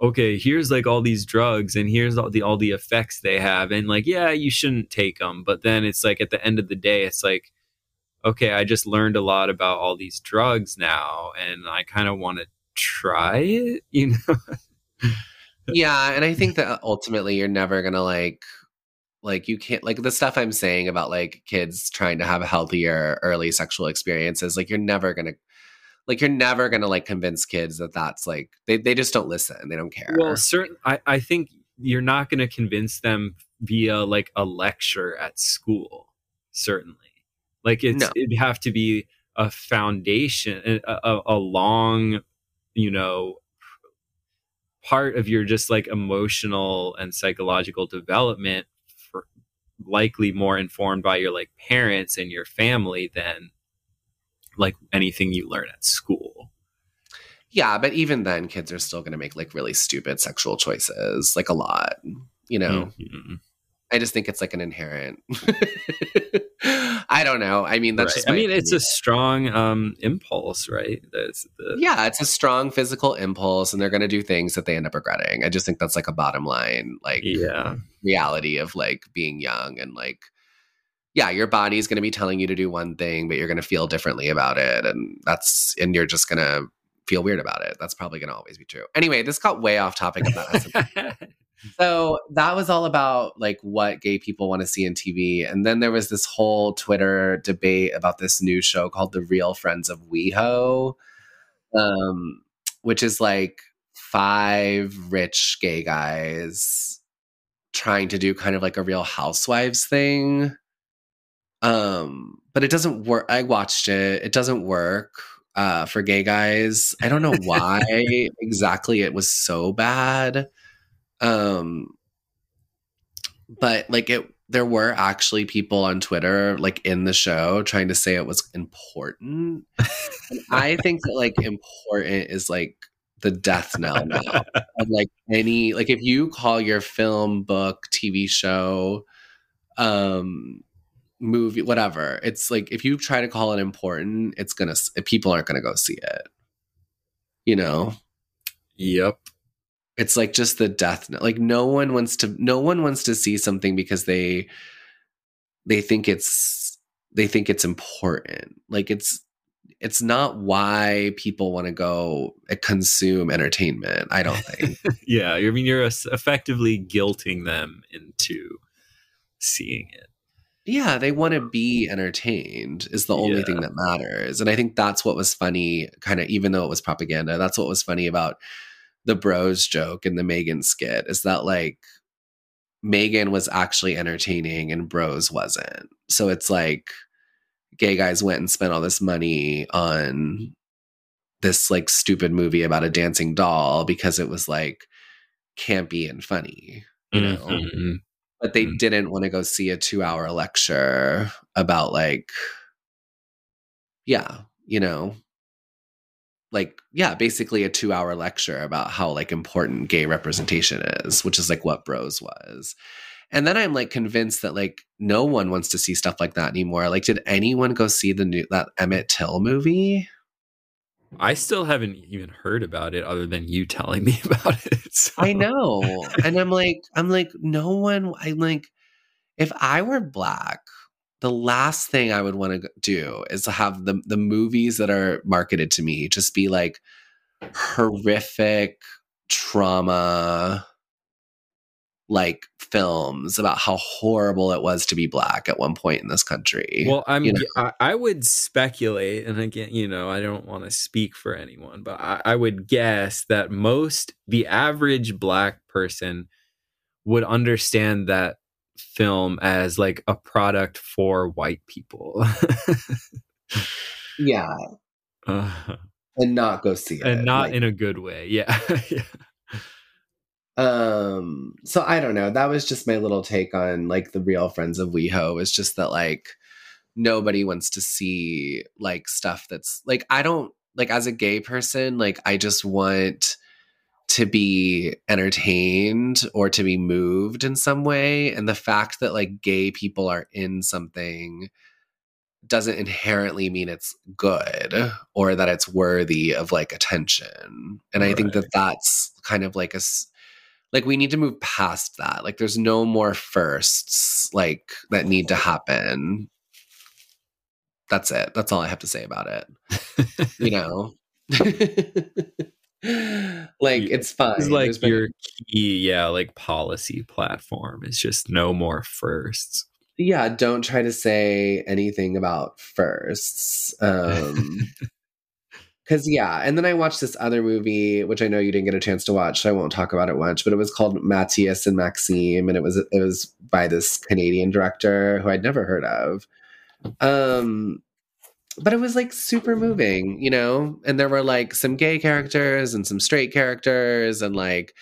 Speaker 3: okay here's like all these drugs and here's all the all the effects they have. And like yeah you shouldn't take them but then it's like at the end of the day it's like okay i just learned a lot about all these drugs now and i kind of want to try it you know?
Speaker 2: Yeah and i think that ultimately you're never gonna like like you can't like the stuff i'm saying about like kids trying to have a healthier early sexual experiences like you're never gonna like you're never gonna like convince kids that that's like they, they just don't listen they don't care
Speaker 3: well certain I, I think you're not going to convince them via like a lecture at school certainly like it's
Speaker 2: No.
Speaker 3: it'd have to be a foundation a, a, a long you know part of your just like emotional and psychological development for likely more informed by your like parents and your family than like anything you learn at school
Speaker 2: yeah but even then kids are still gonna make like really stupid sexual choices like a lot you know
Speaker 3: Mhm.
Speaker 2: I just think it's like an inherent. I don't know. I mean, that's
Speaker 3: Right.
Speaker 2: just
Speaker 3: I mean, it's a strong um, impulse, right? That's the,
Speaker 2: yeah, it's a strong physical impulse, and they're going to do things that they end up regretting. I just think that's like a bottom line, like
Speaker 3: yeah,
Speaker 2: reality of like being young and like, yeah, your body's going to be telling you to do one thing, but you're going to feel differently about it, and that's and you're just going to feel weird about it. That's probably going to always be true. Anyway, this got way off topic. Of that. So that was all about like what gay people want to see in TV. And then there was this whole Twitter debate about this new show called The Real Friends of WeHo, um, which is like five rich gay guys trying to do kind of like a real housewives thing. Um, but it doesn't work. I watched it. It doesn't work uh, for gay guys. I don't know why exactly it was so bad um but like it there were actually people on twitter like in the show trying to say it was important and i think that like important is like the death knell now of like any like if you call your film book tv show um movie whatever. It's like if you try to call it important it's gonna people aren't gonna go see it. You know?
Speaker 3: Yep.
Speaker 2: it's like just the death like no one wants to no one wants to see something because they they think it's they think it's important. Like it's it's not why people want to go uh, consume entertainment i don't think.
Speaker 3: Yeah, I mean, you're effectively guilting them into seeing it.
Speaker 2: Yeah they want to be entertained is the only
Speaker 3: Yeah.
Speaker 2: thing that matters and i think that's what was funny kind of even though it was propaganda that's what was funny about the bros joke and the megan skit is that like megan was actually entertaining and bros wasn't so it's like gay guys went and spent all this money on this like stupid movie about a dancing doll because it was like campy and funny you know
Speaker 3: Mhm.
Speaker 2: But they
Speaker 3: Mm.
Speaker 2: didn't want to go see a two hour lecture about like yeah you know? Like yeah basically a two hour lecture about how like important gay representation is which is like what bros was. And then i'm like convinced that like no one wants to see stuff like that anymore. Like did anyone go see the new that emmett till movie
Speaker 3: I still haven't even heard about it other than you telling me about it. so-
Speaker 2: I know. and I'm like, I'm like, no one, I'm like, if I were black, the last thing I would want to do is to have the, the movies that are marketed to me just be like horrific trauma, like films about how horrible it was to be black at one point in this country.
Speaker 3: Well, I'm.
Speaker 2: you know?
Speaker 3: I, I would speculate, and again, you know, I don't want to speak for anyone, but I, I would guess that most, the average black person, would understand that film as like a product for white people,
Speaker 2: yeah.
Speaker 3: Uh,
Speaker 2: And not go see it.
Speaker 3: and not
Speaker 2: like-
Speaker 3: in a good way. Yeah, yeah.
Speaker 2: Um so i don't know. That was just my little take on like the real friends of weho is just that like nobody wants to see like stuff that's like i don't like as a gay person like i just want to be entertained or to be moved in some way. And the fact that like gay people are in something doesn't inherently mean it's good or that it's worthy of like attention. And i think that that's kind of like a like we need to move past that. Like there's no more firsts like that need to happen. That's it. That's all i have to say about it. You know? Like it's fine.
Speaker 3: It's like
Speaker 2: There's been-
Speaker 3: your key, yeah, like policy platform. It's just no more firsts.
Speaker 2: yeah don't try to say anything about firsts. Um because yeah and then i watched this other movie which i know you didn't get a chance to watch so i won't talk about it much but it was called matthias and maxime and it was it was by this canadian director who i'd never heard of. Um but it was like super moving you know? And there were like some gay characters and some straight characters and like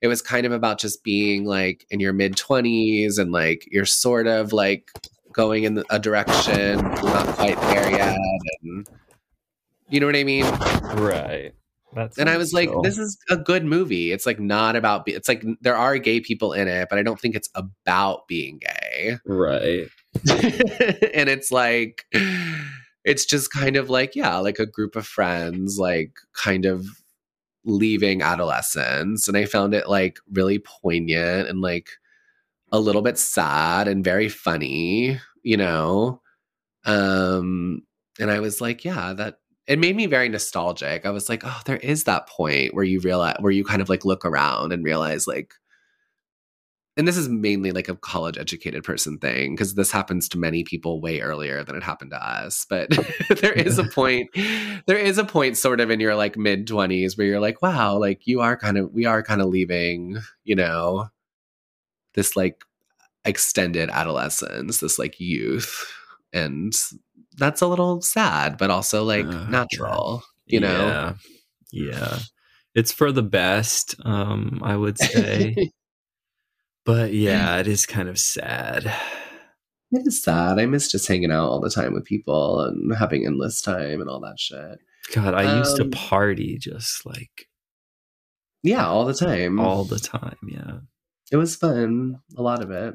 Speaker 2: it was kind of about just being like in your mid 20s and like you're sort of like going in a direction not quite there yet and you know what i mean
Speaker 3: Right. That's
Speaker 2: and I was like, this is a good movie. It's like not about. Be- it's like there are gay people in it, but I don't think it's about being gay.
Speaker 3: right.
Speaker 2: and it's like, it's just kind of like yeah, like a group of friends, like kind of leaving adolescence, and I found it like really poignant and like a little bit sad and very funny, you know. Um, and I was like, yeah, that it made me very nostalgic. I was like, oh, there is that point where you realize where you kind of like look around and realize like and this is mainly like a college educated person thing because this happens to many people way earlier than it happened to us but there is a point there is a point sort of in your like mid 20s where you're like wow like you are kind of we are kind of leaving you know this like extended adolescence this like youth and that's a little sad but also like
Speaker 3: Uh,
Speaker 2: natural you know
Speaker 3: Yeah. Yeah. It's for the best, um, I would say. but yeah, it is kind of sad.
Speaker 2: It is sad. I miss just hanging out all the time with people and having endless time and all that shit.
Speaker 3: God, I used to
Speaker 2: Um,
Speaker 3: party just like
Speaker 2: Yeah, all the time.
Speaker 3: all the time. Yeah.
Speaker 2: it was fun. A lot of it.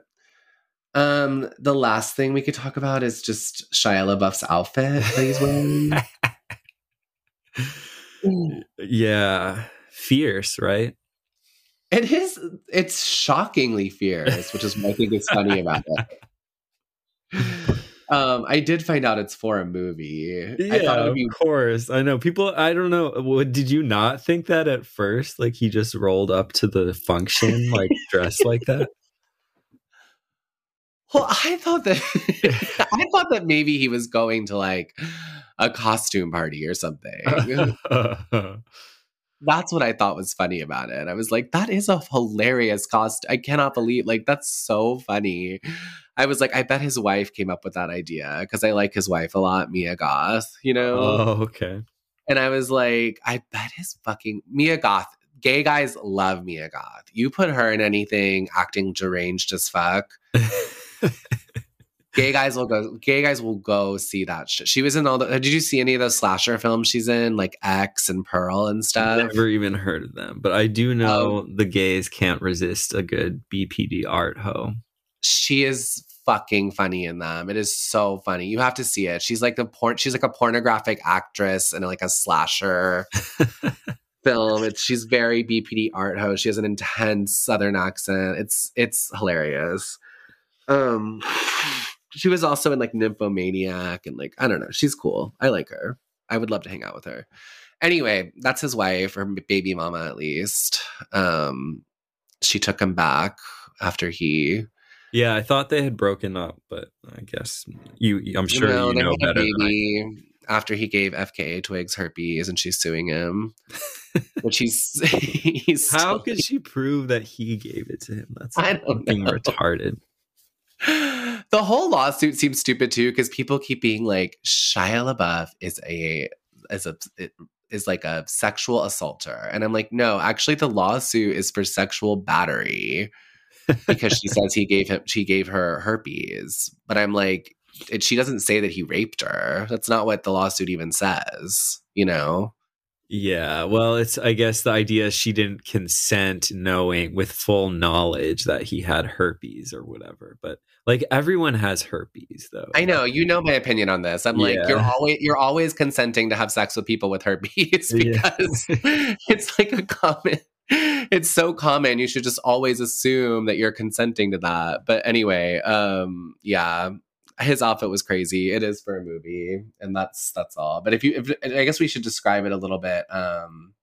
Speaker 2: Um, the last thing we could talk about is just Shia LaBeouf's outfit that he's wearing.
Speaker 3: yeah. Fierce, right?
Speaker 2: it is. It's shockingly fierce, which is what I think is funny about it. Um, I did find out it's for a movie. I thought it
Speaker 3: Yeah,
Speaker 2: would
Speaker 3: of
Speaker 2: be
Speaker 3: course. I know people. I don't know. What did you not think that at first? Like he just rolled up to the function like dressed like that.
Speaker 2: Well, I thought that I thought that maybe he was going to like a costume party or something. that's what I thought was funny about it. I was like, that is a hilarious cost. I cannot believe like that's so funny. I was like, I bet his wife came up with that idea because I like his wife a lot, Mia Goth, you know?
Speaker 3: oh, okay.
Speaker 2: And I was like, I bet his fucking Mia Goth. Gay guys love Mia Goth. You put her in anything acting deranged as fuck. Gay guys will go. Gay guys will go see that shit. She was in all the. Did you see any of those slasher films she's in, like X and Pearl and stuff?
Speaker 3: Never even heard of them, but I do know um, the gays can't resist a good BPD art ho.
Speaker 2: she is fucking funny in them. It is so funny. You have to see it. She's like the porn. She's like a pornographic actress and like a slasher film. It's she's very BPD art host. She has an intense Southern accent. It's it's hilarious. Um, she was also in like Nymphomaniac and like I don't know. She's cool. I like her. I would love to hang out with her. Anyway, that's his wife or baby mama at least. Um, she took him back after he
Speaker 3: Yeah, I thought they had broken up, but I guess you. I'm sure you know
Speaker 2: had a
Speaker 3: better.
Speaker 2: Baby after he gave FKA Twigs herpes, and she's suing him. Which he's he's
Speaker 3: How could she prove that he gave it to him? That's
Speaker 2: I don't
Speaker 3: fucking
Speaker 2: know.
Speaker 3: retarded.
Speaker 2: the whole lawsuit seems stupid too because people keep being like Shia LaBeouf is a is a is like a sexual assaulter, and I'm like, no, actually, the lawsuit is for sexual battery because she says he gave him she gave her herpes, but I'm like, it, she doesn't say that he raped her. That's not what the lawsuit even says, you know.
Speaker 3: Yeah, well, it's I guess the idea she didn't consent knowing with full knowledge that he had herpes or whatever. But like everyone has herpes though.
Speaker 2: I know you know my opinion on this. I'm like you're always you're always consenting to have sex with people with herpes
Speaker 3: Yeah.
Speaker 2: because it's like a common. It's so common. You should just always assume that you're consenting to that. But anyway, um, yeah, his outfit was crazy. It is for a movie, and that's that's all. But if you, if, I guess we should describe it a little bit. Um,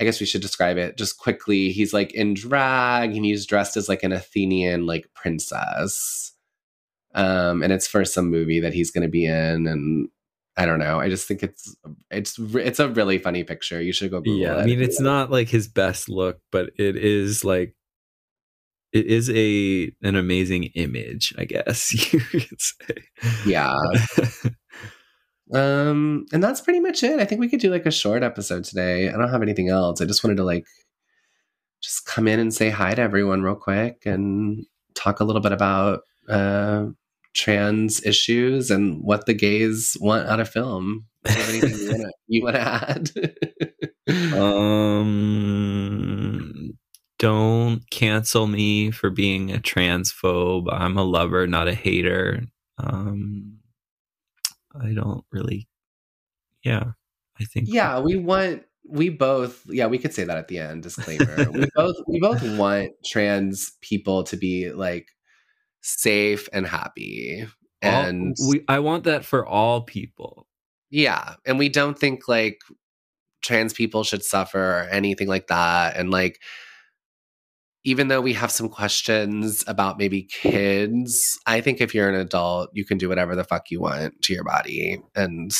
Speaker 2: I guess we should describe it just quickly. He's like in drag, and he's dressed as like an Athenian like princess um, and it's for some movie that he's going to be in, and I don't know. I just think it's it's it's a really funny picture. You should go Google
Speaker 3: yeah,
Speaker 2: it.
Speaker 3: I mean it's not like his best look, but it is like it is a an amazing image, I guess you could say.
Speaker 2: yeah. Um, and that's pretty much it. I think we could do like a short episode today. I don't have anything else. I just wanted to like just come in and say hi to everyone real quick and talk a little bit about uh trans issues and what the gays want out of film. Do you have anything you wanna- you want to add?
Speaker 3: Um, don't cancel me for being a transphobe. I'm a lover, not a hater. Um, I don't really. Yeah, I think.
Speaker 2: yeah, we want we both yeah, we could say that at the end, disclaimer. we both we both want trans people to be like safe and happy.
Speaker 3: all-
Speaker 2: And
Speaker 3: we. I want that for all people.
Speaker 2: yeah, and we don't think like trans people should suffer or anything like that. And like even though we have some questions about maybe kids, I think if you're an adult, you can do whatever the fuck you want to your body. And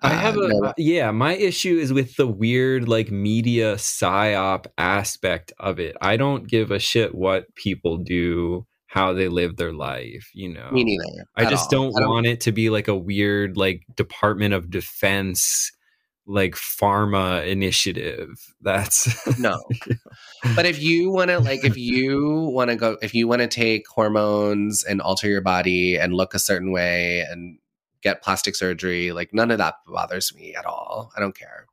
Speaker 3: I have
Speaker 2: uh,
Speaker 3: a
Speaker 2: no-
Speaker 3: uh, yeah. My issue is with the weird like media psyop aspect of it. I don't give a shit what people do, how they live their life. You know,
Speaker 2: me neither.
Speaker 3: I just don't,
Speaker 2: I
Speaker 3: want it to be like a weird like Department of Defense like pharma initiative. That's
Speaker 2: no but if you want to like if you want to go if you want to take hormones and alter your body and look a certain way and get plastic surgery like none of that bothers me at all i don't care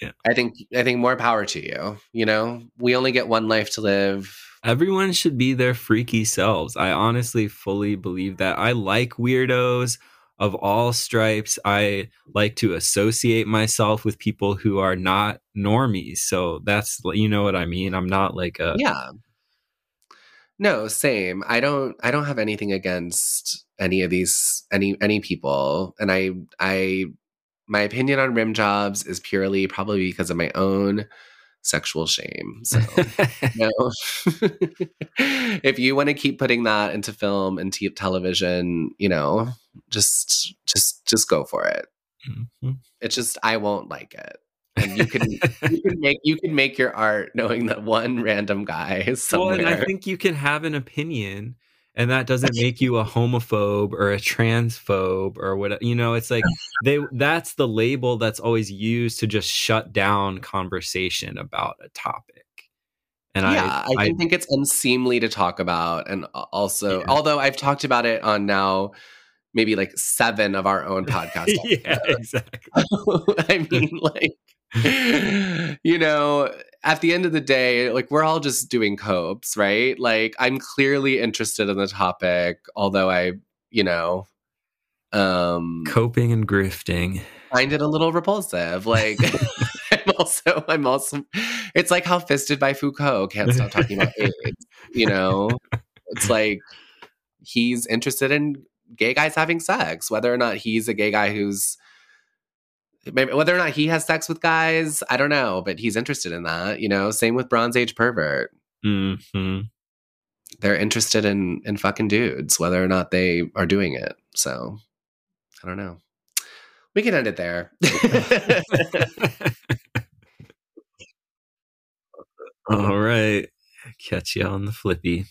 Speaker 3: Yeah.
Speaker 2: i think i think more power to you you know we only get one life to live
Speaker 3: everyone should be their freaky selves. I honestly fully believe that. I like weirdos of all stripes. I like to associate myself with people who are not normies. So that's you know what I mean. I'm not like a
Speaker 2: yeah no same i don't i don't have anything against any of these any any people and i i my opinion on rim jobs is purely probably because of my own sexual shame so no if you want to keep putting that into film and t- television you know just just just go for it
Speaker 3: Mhm.
Speaker 2: it's just i won't like it and you can you can make you can make your art knowing that one random guy is
Speaker 3: Well,
Speaker 2: somewhere
Speaker 3: and I think you can have an opinion, and that doesn't make you a homophobe or a transphobe or what. You know, it's like they that's the label that's always used to just shut down conversation about a topic. And
Speaker 2: yeah,
Speaker 3: I,
Speaker 2: I, do think it's unseemly to talk about, and also,
Speaker 3: Yeah.
Speaker 2: although I've talked about it on now maybe like seven of our own podcasts.
Speaker 3: yeah, exactly.
Speaker 2: I mean, like, you know, at the end of the day, like we're all just doing copes, right? Like, I'm clearly interested in the topic, although I, you know, um,
Speaker 3: Coping and grifting.
Speaker 2: find it a little repulsive. Like, I'm also, I'm also, it's like how Fisted by Foucault can't stop talking about AIDS. You know, it's like he's interested in gay guys having sex, whether or not he's a gay guy who's maybe whether or not he has sex with guys, I don't know, but he's interested in that. You know, same with Bronze Age pervert.
Speaker 3: hmm
Speaker 2: They're interested in in fucking dudes, whether or not they are doing it. So, I don't know. We can end it there.
Speaker 3: All right. Catch you on the flippy.